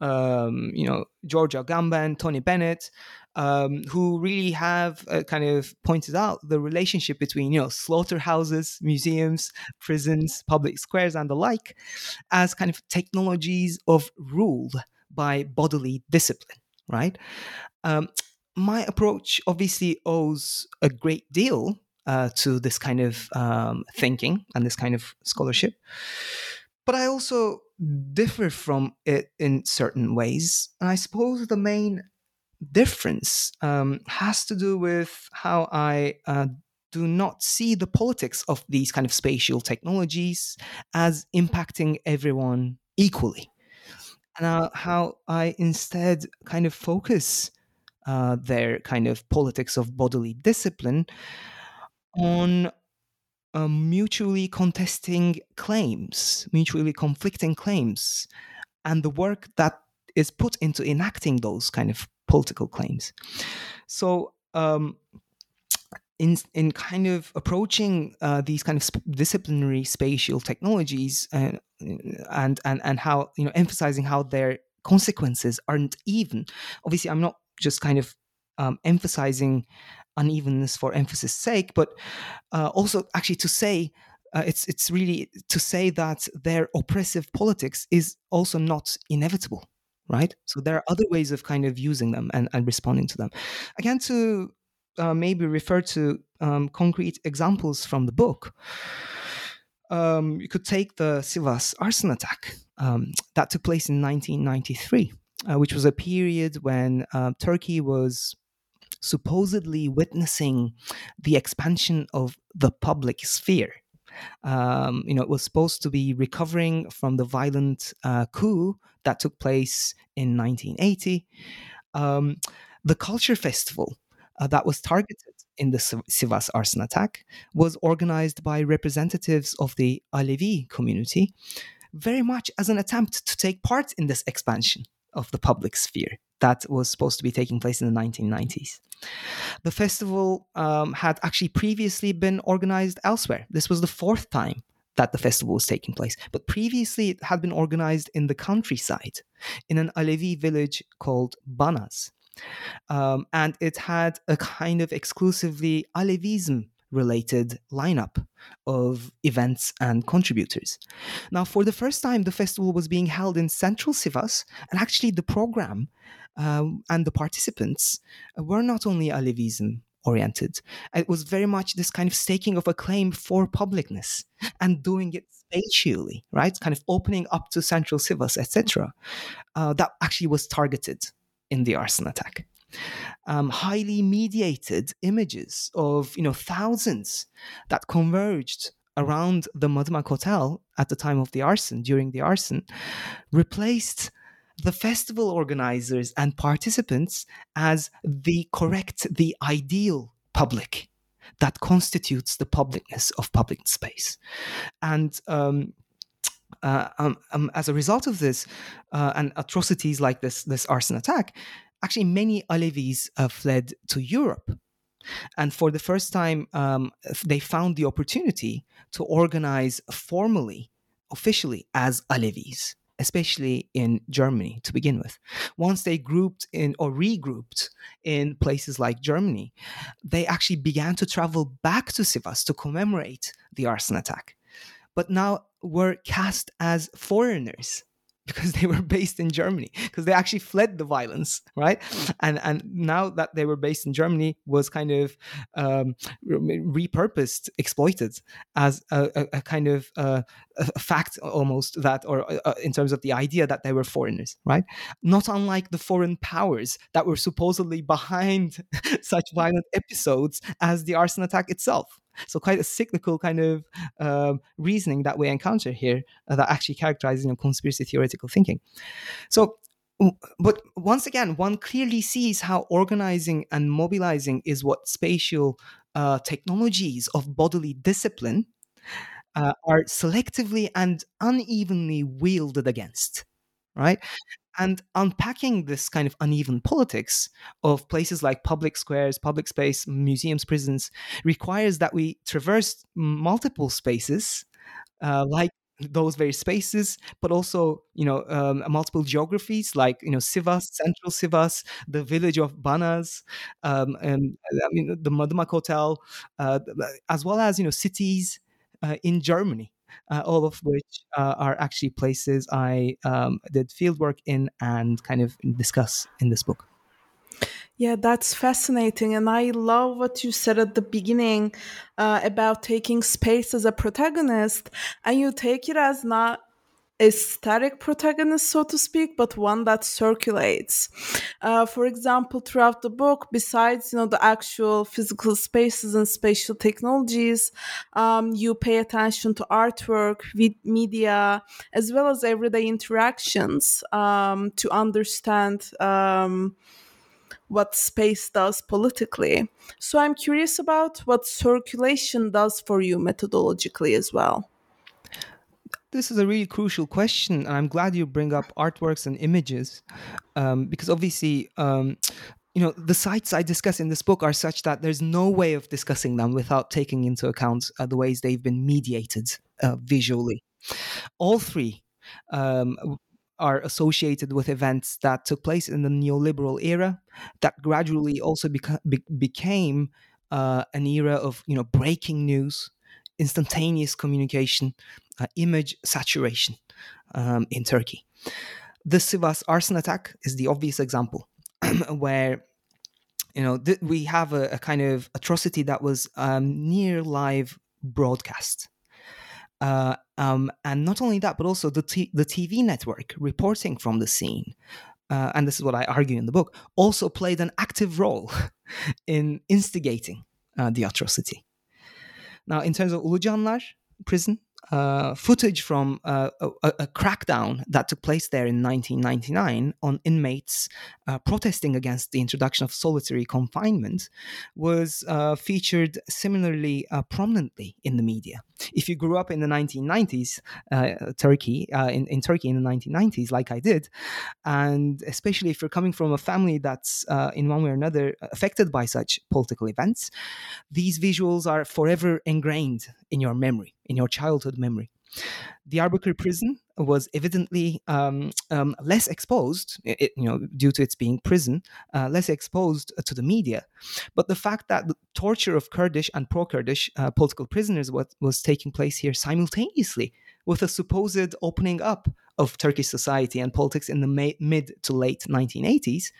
um, you know George Agamben, Tony Bennett, um, who really have uh, kind of pointed out the relationship between you know slaughterhouses, museums, prisons, public squares, and the like, as kind of technologies of rule by bodily discipline, right? Um, my approach obviously owes a great deal uh, to this kind of um, thinking and this kind of scholarship. But I also differ from it in certain ways. And I suppose the main difference um, has to do with how I uh, do not see the politics of these kind of spatial technologies as impacting everyone equally. And uh, how I instead kind of focus uh, their kind of politics of bodily discipline on uh, mutually contesting claims, mutually conflicting claims, and the work that is put into enacting those kind of political claims. So, um, in in kind of approaching uh, these kind of sp- disciplinary spatial technologies, uh, and and and how you know emphasizing how their consequences aren't even. Obviously, I'm not just kind of um, emphasizing unevenness for emphasis sake, but uh, also actually to say uh, it's it's really to say that their oppressive politics is also not inevitable, right? So there are other ways of kind of using them and, and responding to them. Again, to uh, maybe refer to um, concrete examples from the book. Um, you could take the Sivas arson attack um, that took place in 1993, uh, which was a period when uh, Turkey was supposedly witnessing the expansion of the public sphere. Um, you know, it was supposed to be recovering from the violent uh, coup that took place in 1980. Um, the culture festival uh, that was targeted in the Sivas arson attack was organized by representatives of the Alevi community, very much as an attempt to take part in this expansion of the public sphere that was supposed to be taking place in the 1990s. The festival um, had actually previously been organized elsewhere. This was the fourth time that the festival was taking place. But previously, it had been organized in the countryside in an Alevi village called Banaz. Um, and it had a kind of exclusively Alevism related lineup of events and contributors. Now, for the first time, the festival was being held in central Sivas, and actually, the program um, and the participants were not only Alevism oriented. It was very much this kind of staking of a claim for publicness and doing it spatially, right? Kind of opening up to central Sivas, etc. Uh, that actually was targeted in the arson attack. Um, highly mediated images of you know thousands that converged around the Madımak Hotel at the time of the arson, during the arson, replaced the festival organizers and participants as the correct, the ideal public that constitutes the publicness of public space. And um, uh, um, um, as a result of this uh, and atrocities like this, this arson attack, actually many Alevis uh, fled to Europe. And for the first time, um, they found the opportunity to organize formally, officially, as Alevis especially in Germany to begin with. Once they grouped in or regrouped in places like Germany, they actually began to travel back to Sivas to commemorate the arson attack. But now were cast as foreigners because they were based in Germany because they actually fled the violence, right? And and now that they were based in Germany was kind of um, repurposed, exploited as a, a, a kind of uh, a fact almost that, or uh, uh, in terms of the idea that they were foreigners, right? Not unlike the foreign powers that were supposedly behind such violent episodes as the arson attack itself. So quite a cyclical kind of uh, reasoning that we encounter here uh, that actually characterizes you know, conspiracy theoretical thinking. So but once again, one clearly sees how organizing and mobilizing is what spatial uh, technologies of bodily discipline uh, are selectively and unevenly wielded against, right? And unpacking this kind of uneven politics of places like public squares, public space, museums, prisons requires that we traverse multiple spaces, uh, like those very spaces, but also you know um, multiple geographies like you know Sivas, central Sivas, the village of Banaz, um, and I mean the Madımak Hotel, uh, as well as you know cities uh, in Germany uh, all of which uh, are actually places I um, did fieldwork in and kind of discuss in this book. Yeah, that's fascinating. And I love what you said at the beginning uh, about taking space as a protagonist. And you take it as not a static protagonist, so to speak, but one that circulates. Uh, for example, throughout the book, besides you know the actual physical spaces and spatial technologies, um, you pay attention to artwork, media, as well as everyday interactions um, to understand. Um, what space does politically. So I'm curious about what circulation does for you methodologically as well this is a really crucial question, and I'm glad you bring up artworks and images, um, because obviously, um, you know, the sites I discuss in this book are such that there's no way of discussing them without taking into account uh, the ways they've been mediated uh, visually. All three um, are associated with events that took place in the neoliberal era that gradually also beca- be- became uh, an era of you know breaking news instantaneous communication uh, image saturation um, in Turkey. The Sivas arson attack is the obvious example where you know th- we have a, a, kind of atrocity that was um, near live broadcast. Uh, um, and not only that, but also the, t- the TV network reporting from the scene uh, and this is what I argue in the book, also played an active role in instigating uh, the atrocity. Now, in terms of Ulucanlar prison, uh, footage from uh, a, a, crackdown that took place there in 1999 on inmates uh, protesting against the introduction of solitary confinement was uh, featured similarly uh, prominently in the media. If you grew up in the 1990s, uh, Turkey, in, in Turkey in the 1990s, like I did, and especially if you're coming from a family that's in one way or another affected by such political events, these visuals are forever ingrained in your memory, in your childhood memory. The Diyarbakir prison was evidently um, um, less exposed, it, you know, due to its being prison, uh, less exposed to the media. But the fact that the torture of Kurdish and pro-Kurdish uh, political prisoners was, was taking place here simultaneously with a supposed opening up of Turkish society and politics in the ma- mid to late 1980s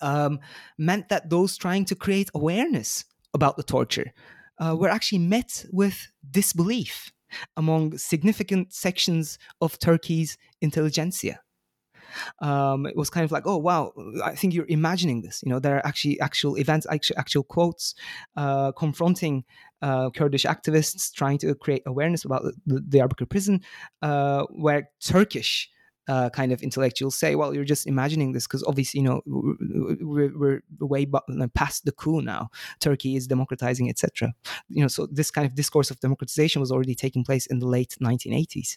um, meant that those trying to create awareness about the torture uh, were actually met with disbelief among significant sections of Turkey's intelligentsia. Um, it was kind of like, oh wow, I think you're imagining this. You know, there are actually actual events, actual, actual quotes uh, confronting uh, Kurdish activists trying to create awareness about the, the, Diyarbakir prison, uh, where Turkish uh, kind of intellectuals say, well, you're just imagining this because obviously, you know, we're, we're way past the coup now. Turkey is democratizing, etc. You know, so this kind of discourse of democratization was already taking place in the late 1980s.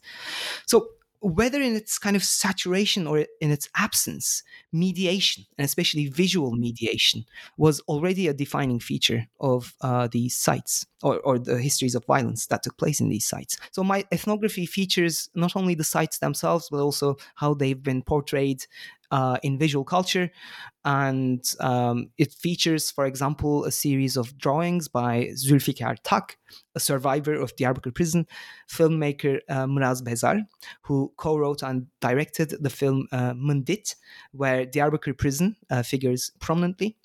So whether in its kind of saturation or in its absence, mediation, and especially visual mediation, was already a defining feature of uh, these sites or, or, the histories of violence that took place in these sites. So my ethnography features not only the sites themselves, but also how they've been portrayed uh, in visual culture. And um, it features, for example, a series of drawings by Zulfikar Tak, a survivor of Diyarbakir prison, filmmaker uh, Miraz Bezar, who co wrote and directed the film uh, Min Dît, where Diyarbakir prison uh, figures prominently.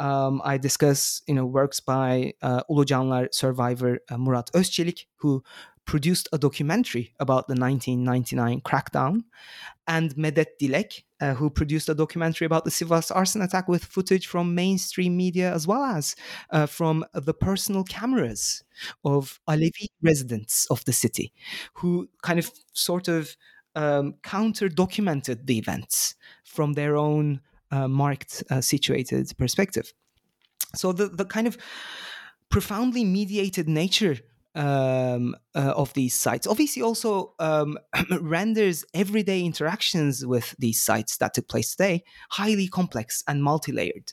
Um, I discuss, you know, works by uh, Ulucanlar survivor uh, Murat Özçelik, who produced a documentary about the 1999 crackdown, and Medet Dilek, uh, who produced a documentary about the Sivas arson attack with footage from mainstream media as well as uh, from the personal cameras of Alevi residents of the city, who kind of sort of um, counter documented the events from their own uh, marked uh, situated perspective. So the, the kind of profoundly mediated nature um, uh, of these sites. Obviously, also um, renders everyday interactions with these sites that took place today highly complex and multi-layered,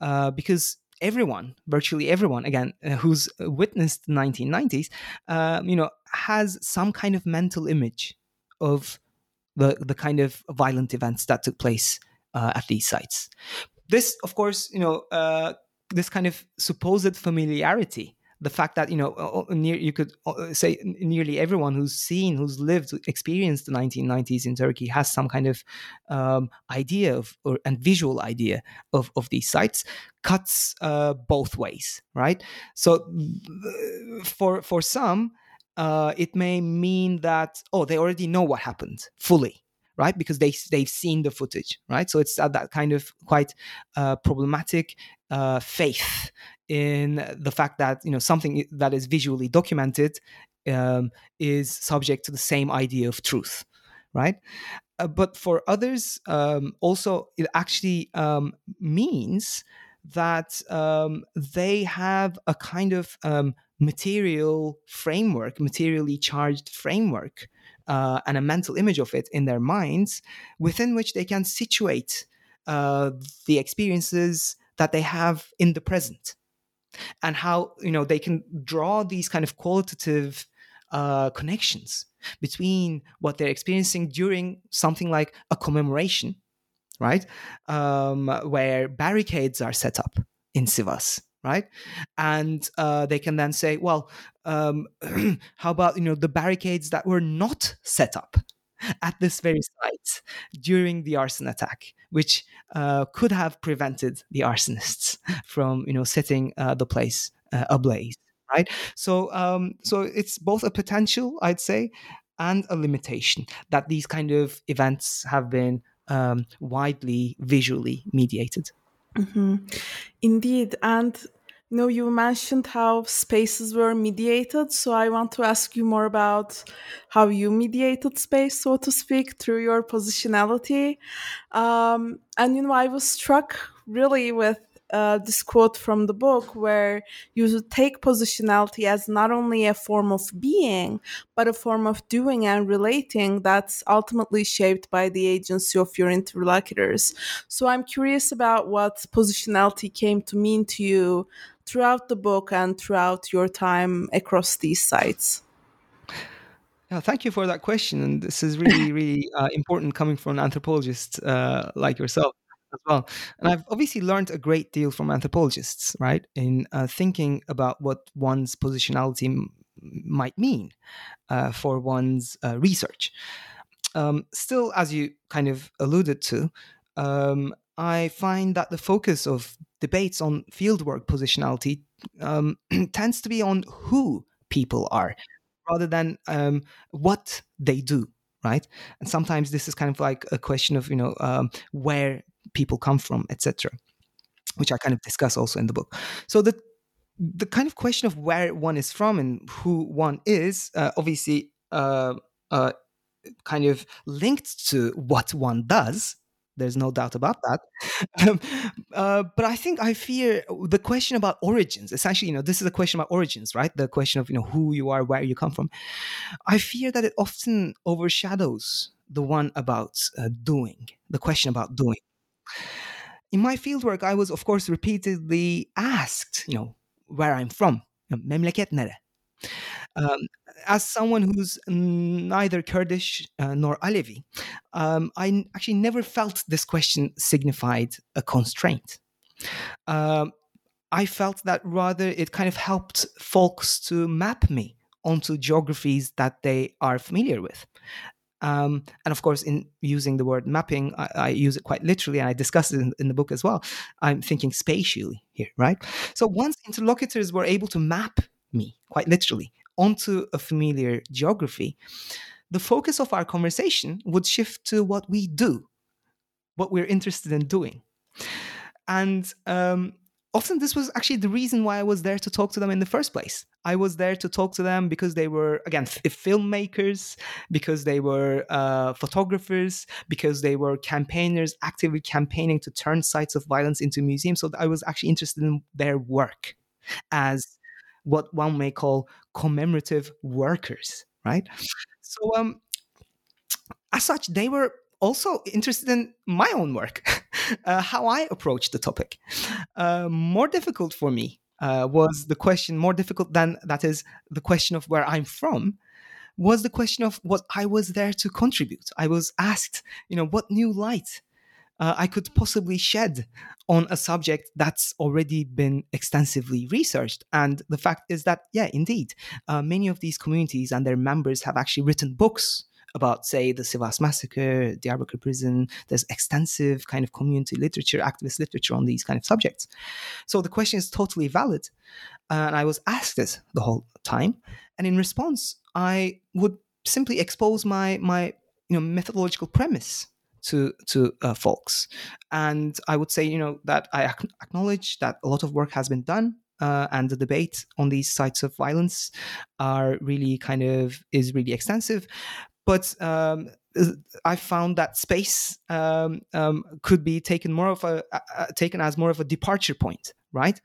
uh, because everyone, virtually everyone, again, uh, who's witnessed the 1990s, um, you know, has some kind of mental image of the the kind of violent events that took place uh, at these sites. This, of course, you know, uh, this kind of supposed familiarity the fact that you know near, you could say nearly everyone who's seen who's lived experienced the 1990s in turkey has some kind of um, idea of or and visual idea of, of these sites. Cuts uh, both ways right? So for for some uh, it may mean that oh they already know what happened fully right? Because they they've seen the footage right? So it's that kind of quite uh, problematic uh, faith in the fact that you know something that is visually documented um, is subject to the same idea of truth right? Uh, but for others um, also it actually um, means that um, they have a kind of um, material framework materially charged framework uh, and a mental image of it in their minds within which they can situate uh, the experiences that they have in the present and how you know they can draw these kind of qualitative uh, connections between what they're experiencing during something like a commemoration right? Um, where barricades are set up in sivas right? And uh, they can then say well um, how about you know the barricades that were not set up at this very site during the arson attack, which uh, could have prevented the arsonists from, you know, setting uh, the place uh, ablaze. Right. So, um, so it's both a potential, I'd say, and a limitation that these kind of events have been um, widely visually mediated. Mm-hmm. Indeed. And you know, you mentioned how spaces were mediated. So I want to ask you more about how you mediated space, so to speak, through your positionality. Um, and, you know, I was struck really with uh, this quote from the book where you take positionality as not only a form of being, but a form of doing and relating that's ultimately shaped by the agency of your interlocutors. So I'm curious about what positionality came to mean to you throughout the book and throughout your time across these sites. Yeah, thank you for that question. And this is really, really uh, important coming from an anthropologist uh, like yourself as well. And I've obviously learned a great deal from anthropologists, right, in uh, thinking about what one's positionality m- might mean uh, for one's uh, research. Um, still, as you kind of alluded to, um, I find that the focus of debates on fieldwork positionality um, tends to be on who people are rather than um, what they do right? And sometimes this is kind of like a question of you know um, where people come from etc which i kind of discuss also in the book. So the the kind of question of where one is from and who one is uh, obviously uh, uh, kind of linked to what one does there's no doubt about that. Um, uh, but I think I fear the question about origins. Essentially, you know, this is a question about origins, right? The question of you know who you are, where you come from. I fear that it often overshadows the one about uh, doing, the question about doing. In my fieldwork, I was, of course, repeatedly asked, you know, where I'm from. Memleket nere? Um, as someone who's neither Kurdish uh, nor Alevi, um, I actually never felt this question signified a constraint. Um, I felt that rather it kind of helped folks to map me onto geographies that they are familiar with. Um, and of course, in using the word mapping, I, I, use it quite literally, and I discuss it in, in, the book as well. I'm thinking spatially here, right? So once interlocutors were able to map me, quite literally, onto a familiar geography, the focus of our conversation would shift to what we do, what we're interested in doing. And um, often this was actually the reason why I was there to talk to them in the first place. I was there to talk to them because they were, again, f- filmmakers, because they were uh, photographers, because they were campaigners actively campaigning to turn sites of violence into museums. So I was actually interested in their work as what one may call commemorative workers, right? So, um, as such, they were also interested in my own work, uh, how I approached the topic. Uh, more difficult for me uh, was the question, more difficult than that is the question of where I'm from, was the question of what I was there to contribute. I was asked, you know, what new light uh, I could possibly shed on a subject that's already been extensively researched. And the fact is that, yeah, indeed, uh, many of these communities and their members have actually written books about, say, the Sivas massacre, Diyarbakir prison. There's extensive kind of community literature, activist literature on these kind of subjects. So the question is totally valid. and I was asked this the whole time. And in response, I would simply expose my my you know methodological premise to to uh, folks. And I would say, you know, that I acknowledge that a lot of work has been done. Uh, and the debate on these sites of violence are really kind of is really extensive but um, I found that space um, um, could be taken more of a uh, taken as more of a departure point, right?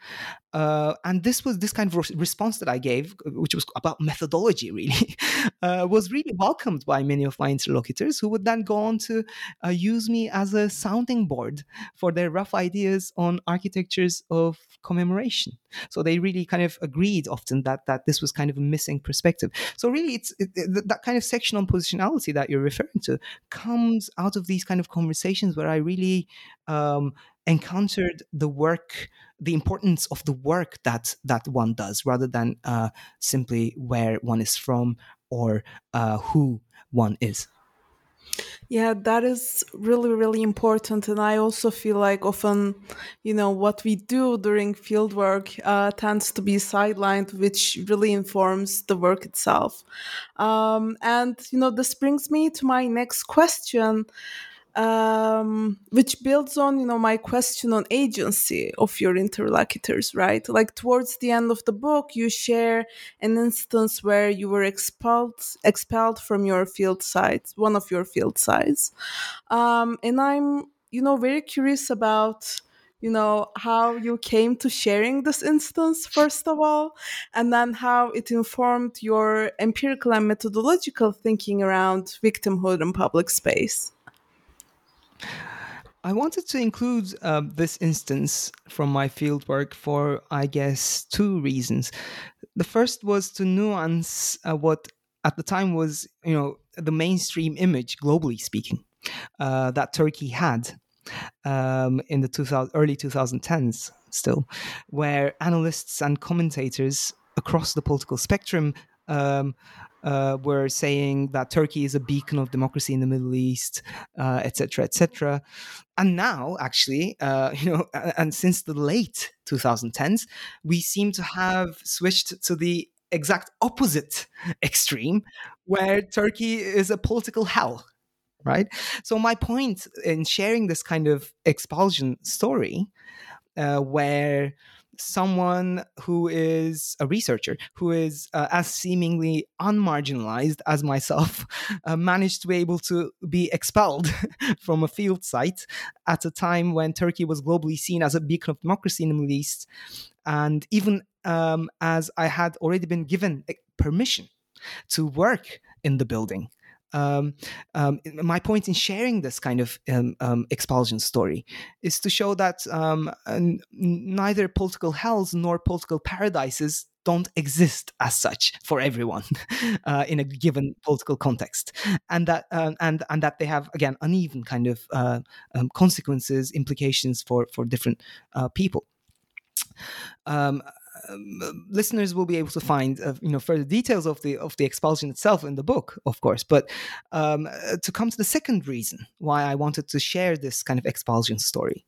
Uh, and this was this kind of re- response that I gave, which was about methodology, really, uh, was really welcomed by many of my interlocutors, who would then go on to uh, use me as a sounding board for their rough ideas on architectures of commemoration. So they really kind of agreed often that that this was kind of a missing perspective. So really, it's it, it, that kind of section on positionality that you're referring to comes out of these kind of conversations where I really um, encountered the work the importance of the work that that one does rather than uh, simply where one is from or uh, who one is. Yeah that is really really important and i also feel like often you know what we do during fieldwork uh, tends to be sidelined which really informs the work itself. Um, and you know this brings me to my next question um, which builds on you know my question on agency of your interlocutors right? Like towards the end of the book you share an instance where you were expelled expelled from your field sites one of your field sites. Um, and i'm you know very curious about you know how you came to sharing this instance first of all and then how it informed your empirical and methodological thinking around victimhood in public space I wanted to include uh, this instance from my fieldwork for, I guess, two reasons. The first was to nuance uh, what at the time was, you know, the mainstream image, globally speaking, uh, that Turkey had um, in the 2000, early 2010s, still, where analysts and commentators across the political spectrum um, uh, were saying that Turkey is a beacon of democracy in the Middle East, etc., uh, etc. Et and now, actually, uh, you know, and since the late 2010s, we seem to have switched to the exact opposite extreme, where Turkey is a political hell. Right. So my point in sharing this kind of expulsion story, uh, where someone who is a researcher who is uh, as seemingly unmarginalized as myself uh, managed to be able to be expelled from a field site at a time when Turkey was globally seen as a beacon of democracy in the Middle East. And even um, as I had already been given eh, permission to work in the building um, um, my point in sharing this kind of um, um expulsion story is to show that um, neither political hells nor political paradises don't exist as such for everyone uh, in a given political context, and that uh, and and that they have again uneven kind of uh, consequences, implications for for different uh, people. Um, um, listeners will be able to find uh, you know further details of the of the expulsion itself in the book, of course. But um, uh, to come to the second reason why I wanted to share this kind of expulsion story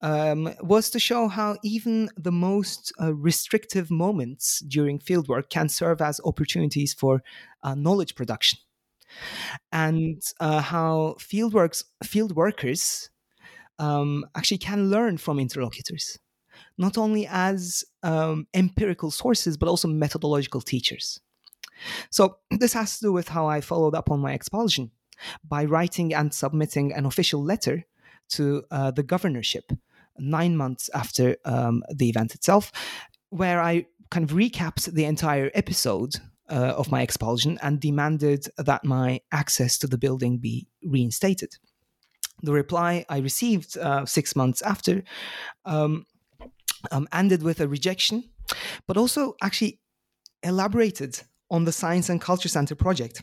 um, was to show how even the most uh, restrictive moments during fieldwork can serve as opportunities for uh, knowledge production, and uh, how fieldworks field workers um, actually can learn from interlocutors not only as um, empirical sources, but also methodological teachers. So, this has to do with how I followed up on my expulsion by writing and submitting an official letter to uh, the governorship nine months after um, the event itself, where I kind of recapped the entire episode uh, of my expulsion and demanded that my access to the building be reinstated. The reply I received uh, six months after um, um, ended with a rejection, but also actually elaborated on the Science and Culture Center project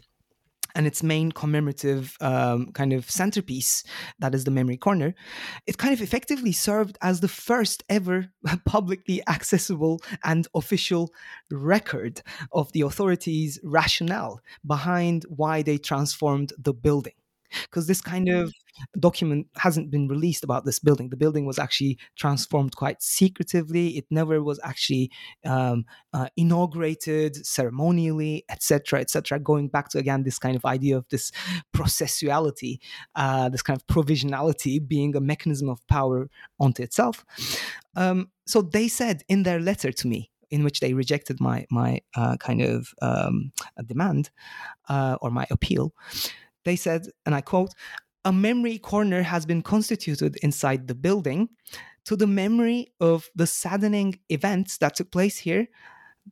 and its main commemorative um, kind of centerpiece, that is the Memory Corner, it kind of effectively served as the first ever publicly accessible and official record of the authorities' rationale behind why they transformed the building. Because this kind of document hasn't been released about this building. The building was actually transformed quite secretively. It never was actually um, uh, inaugurated ceremonially, etc., etc. Going back to again this kind of idea of this processuality, uh, this kind of provisionality being a mechanism of power onto itself. Um, so they said in their letter to me, in which they rejected my my uh, kind of um, demand uh, or my appeal. They said, and I quote, a memory corner has been constituted inside the building to the memory of the saddening events that took place here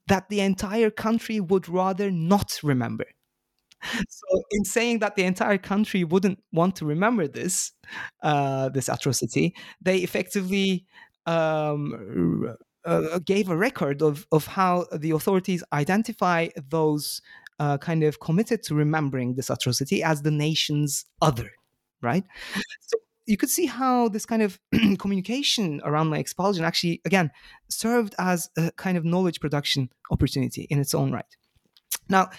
that the entire country would rather not remember. So, in saying that the entire country wouldn't want to remember this, uh, this atrocity, they effectively um, uh, gave a record of, of how the authorities identify those uh, kind of committed to remembering this atrocity as the nation's other, right? So you could see how this kind of communication around my expulsion actually, again, served as a kind of knowledge production opportunity in its own right. Now,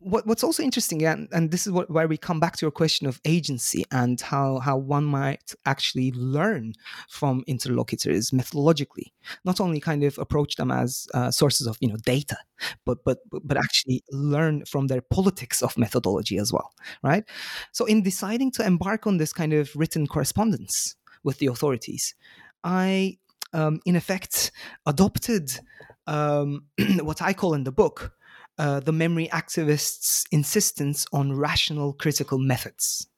what, what's also interesting, and, and this is what, where we come back to your question of agency and how, how one might actually learn from interlocutors methodologically, not only kind of approach them as uh, sources of you know data, but but but actually learn from their politics of methodology as well, right? So in deciding to embark on this kind of written correspondence with the authorities, I um, in effect adopted um, what I call in the book uh, the memory activists' insistence on rational critical methods.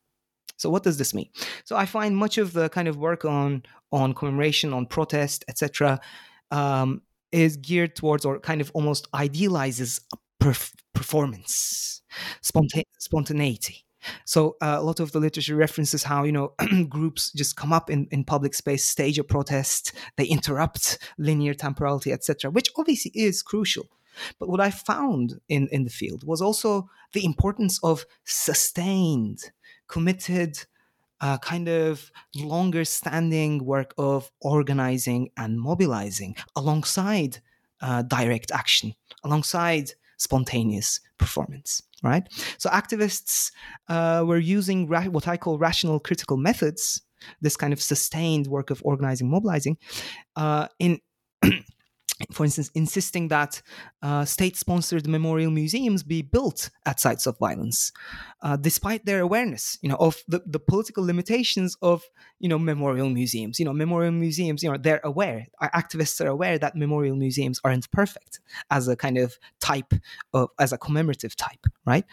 So, what does this mean? So, I find much of the kind of work on on commemoration, on protest, etc., um, is geared towards or kind of almost idealizes perf- performance, sponta- spontaneity. So uh, a lot of the literature references how you know groups just come up in, in public space, stage a protest, they interrupt linear temporality, etc., which obviously is crucial. But what I found in, in the field was also the importance of sustained, committed, uh, kind of longer standing work of organizing and mobilizing alongside uh, direct action, alongside spontaneous performance, right? So activists uh, were using ra- what I call rational critical methods, this kind of sustained work of organizing, mobilizing, uh, in for instance, insisting that uh, state sponsored memorial museums be built at sites of violence, uh, despite their awareness, you know, of the, the political limitations of, you know, memorial museums. You know, memorial museums, you know, they're aware, activists are aware that memorial museums aren't perfect as a kind of type of, as a commemorative type, right?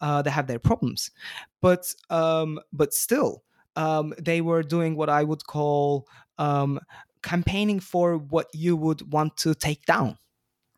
Uh, they have their problems. But, um, but still, um, they were doing what I would call um, campaigning for what you would want to take down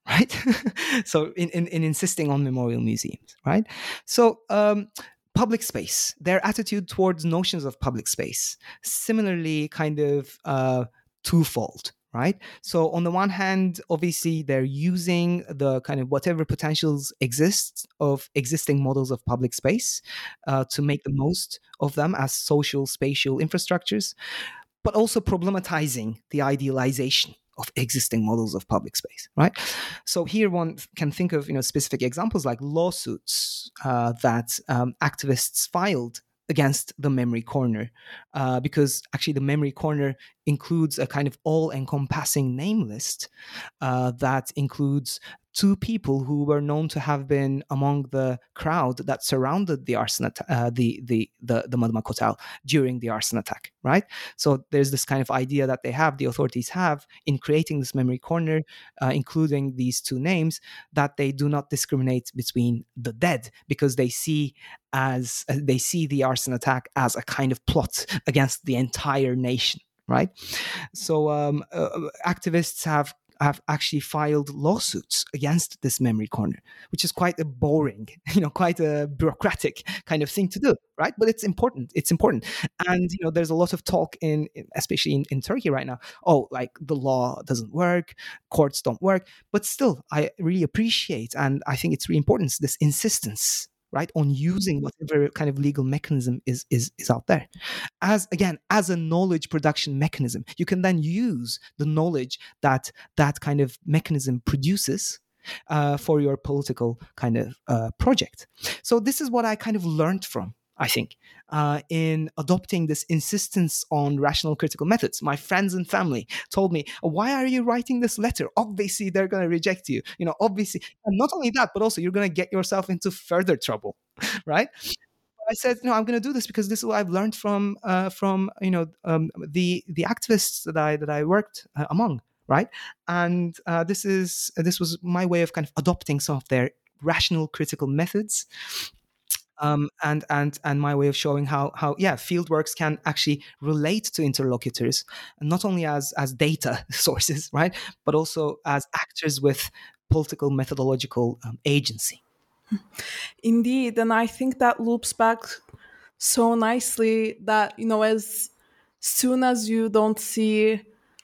right? So in, in, in, insisting on memorial museums right? So um, public space their attitude towards notions of public space similarly kind of uh, twofold right? So on the one hand obviously they're using the kind of whatever potentials exist of existing models of public space uh, to make the most of them as social spatial infrastructures but also problematizing the idealization of existing models of public space right? So here one can think of you know specific examples like lawsuits uh, that um, activists filed against the memory corner uh, because actually the memory corner includes a kind of all-encompassing name list uh, that includes two people who were known to have been among the crowd that surrounded the arson att- uh, the the the the Hotel during the arson attack. Right. So there's this kind of idea that they have, the authorities have, in creating this memory corner, uh, including these two names, that they do not discriminate between the dead because they see as uh, they see the arson attack as a kind of plot against the entire nation right? So um, uh, activists have have actually filed lawsuits against this memory corner, which is quite a boring, you know, quite a bureaucratic kind of thing to do, right? But it's important. It's important. And, you know, there's a lot of talk in, especially in, in Turkey right now, oh, like the law doesn't work, courts don't work. But still, I really appreciate and I think it's really important this insistence right on using whatever kind of legal mechanism is is is out there. As again as a knowledge production mechanism you can then use the knowledge that that kind of mechanism produces uh, for your political kind of uh, project. So this is what i kind of learned from I think, uh, in adopting this insistence on rational critical methods. My friends and family told me, "Why are you writing this letter? Obviously, they're going to reject you. You know, obviously, and not only that, but also you're going to get yourself into further trouble, right?" I said, "No, I'm going to do this because this is what I've learned from uh, from you know um, the the activists that I that I worked uh, among." Right, and uh, this is this was my way of kind of adopting some of their rational critical methods um, and and and my way of showing how how yeah fieldworks can actually relate to interlocutors not only as as data sources right but also as actors with political methodological um, agency. Indeed and i think that loops back so nicely that you know as soon as you don't see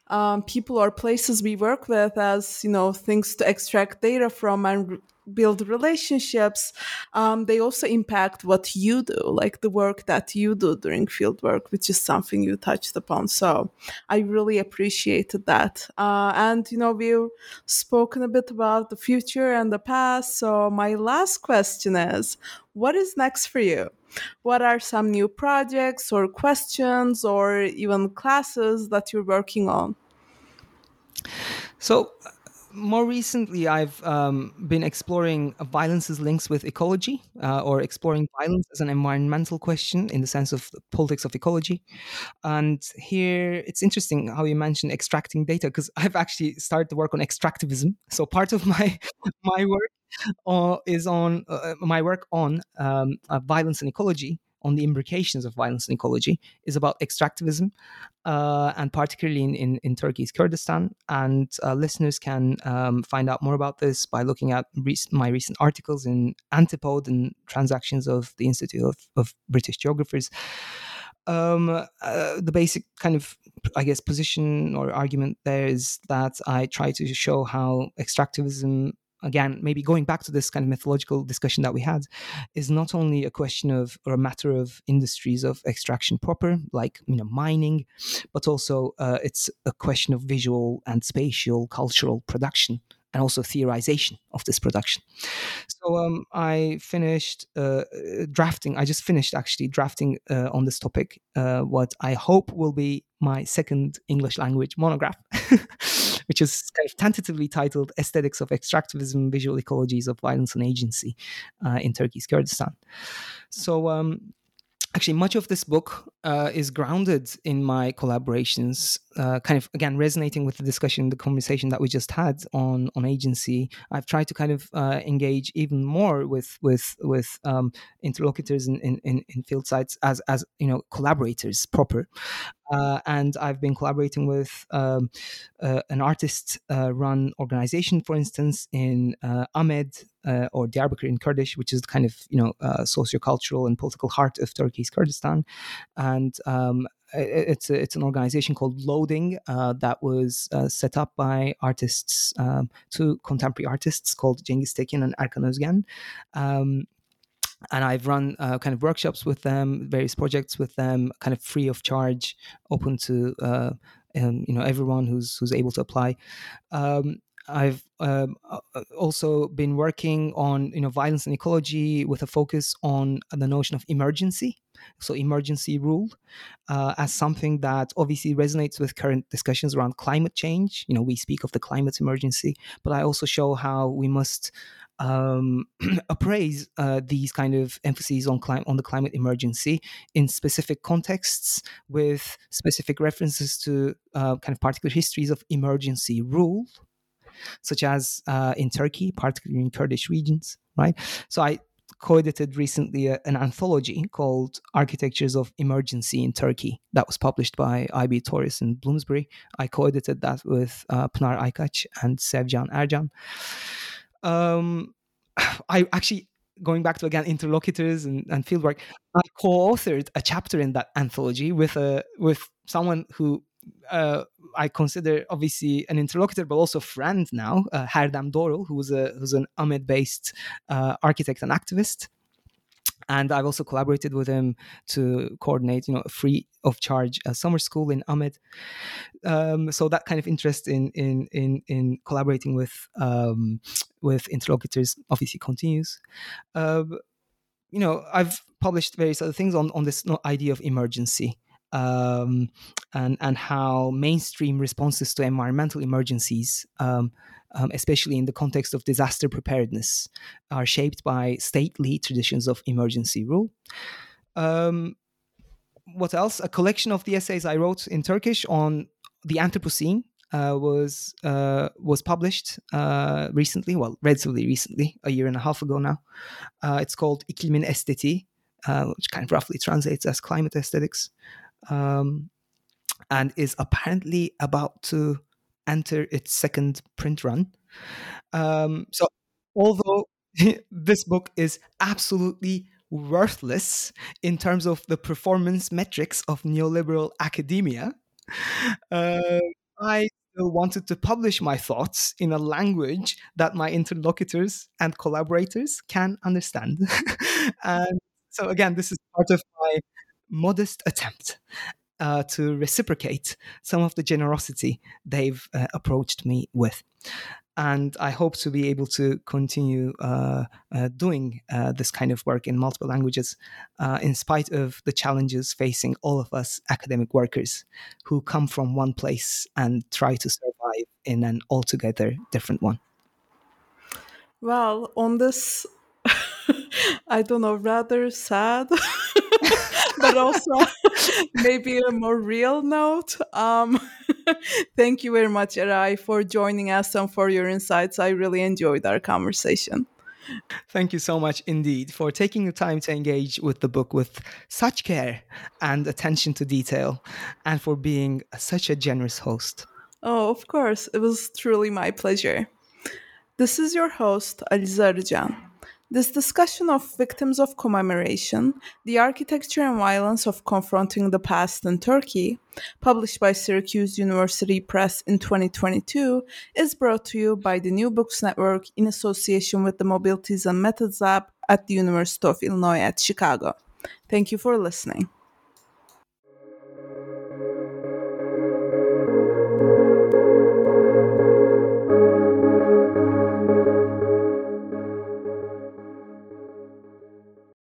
um, people or places we work with as you know things to extract data from and build relationships, um, they also impact what you do, like the work that you do during field work, which is something you touched upon. So I really appreciated that. Uh, and, you know, we've spoken a bit about the future and the past. So my last question is what is next for you? What are some new projects or questions or even classes that you're working on? So, more recently, I've um, been exploring violence's links with ecology, uh, or exploring violence as an environmental question in the sense of the politics of ecology. And here, it's interesting how you mentioned extracting data because I've actually started to work on extractivism. So part of my my work uh, is on uh, my work on um, uh, violence and ecology on the imbrications of violence and ecology is about extractivism, uh, and particularly in, in, in, Turkey's Kurdistan. And uh, listeners can um, find out more about this by looking at my recent articles in Antipode and Transactions of the Institute of, of British Geographers. Um, uh, the basic kind of, I guess, position or argument there is that I try to show how extractivism again, maybe going back to this kind of methodological discussion that we had, is not only a question of or a matter of industries of extraction proper, like you know mining, but also uh, it's a question of visual and spatial cultural production and also theorization of this production. So um, I finished uh, drafting. I just finished actually drafting uh, on this topic uh, what I hope will be my second English language monograph. which is kind of tentatively titled Aesthetics of Extractivism Visual Ecologies of Violence and Agency uh, in Turkey's Kurdistan. So, um, actually much of this book uh, is grounded in my collaborations uh, kind of again resonating with the discussion the conversation that we just had on on agency. I've tried to kind of uh, engage even more with with with um, interlocutors in, in, in field sites as as you know collaborators proper. Uh, and I've been collaborating with um, uh, an artist-run uh, organization, for instance, in uh, Amed uh, or Diyarbakir in Kurdish, which is the kind of you know socio-cultural and political heart of Turkey's Kurdistan, and um, it's it's an organization called Loading uh, that was uh, set up by artists, um, two contemporary artists called Cengiz Tekin and Erkan Özgen. Um, and I've run uh, kind of workshops with them, various projects with them, kind of free of charge, open to uh, um, you know everyone who's who's able to apply. Um, I've um, uh, also been working on you know violence and ecology with a focus on the notion of emergency, so emergency rule, uh, as something that obviously resonates with current discussions around climate change. You know, we speak of the climate emergency, but I also show how we must um, appraise uh, these kind of emphases on clim- on the climate emergency in specific contexts with specific references to uh, kind of particular histories of emergency rule, such as uh, in Turkey, particularly in Kurdish regions, right? So I co-edited recently a, an anthology called Architectures of Emergency in Turkey that was published by IB Tauris and Bloomsbury. I co-edited that with uh, Pınar Aykaç and Sevcan Ercan um, I actually going back to again interlocutors and, and fieldwork, I co-authored a chapter in that anthology with a with someone who uh, I consider obviously an interlocutor, but also friend now, uh, Herdem Dorul, who's a who's an Amed-based uh, architect and activist and I've also collaborated with him to coordinate, you know, a free of charge uh, summer school in Amed. Um, so that kind of interest in in in in collaborating with um, with interlocutors obviously continues. Uh, you know, I've published various other things on on this idea of emergency. Um, and and how mainstream responses to environmental emergencies um, um, especially in the context of disaster preparedness, are shaped by stately traditions of emergency rule. Um, what else? A collection of the essays I wrote in Turkish on the Anthropocene uh, was uh, was published uh, recently, well, relatively recently, a year and a half ago now. Uh, it's called İklimin Estetiği, uh, which kind of roughly translates as climate aesthetics, um, and is apparently about to enter its second print run. Um, so, although this book is absolutely worthless in terms of the performance metrics of neoliberal academia, uh, I wanted to publish my thoughts in a language that my interlocutors and collaborators can understand. and so, again, this is part of my modest attempt uh, to reciprocate some of the generosity they've uh, approached me with. And I hope to be able to continue uh, uh doing uh, this kind of work in multiple languages, uh, in spite of the challenges facing all of us academic workers who come from one place and try to survive in an altogether different one. Well, on this, I don't know, rather sad but also maybe a more real note. Um, thank you very much, Eray, for joining us and for your insights. I really enjoyed our conversation. Thank you so much indeed for taking the time to engage with the book with such care and attention to detail, and for being such a generous host. Oh, of course. It was truly my pleasure. This is your host, Alize Arıcan. This discussion of victims of commemoration, the architecture and violence of confronting the past in Turkey, published by Syracuse University Press in 2022, is brought to you by the New Books Network in association with the Mobilities and Methods Lab at the University of Illinois at Chicago. Thank you for listening.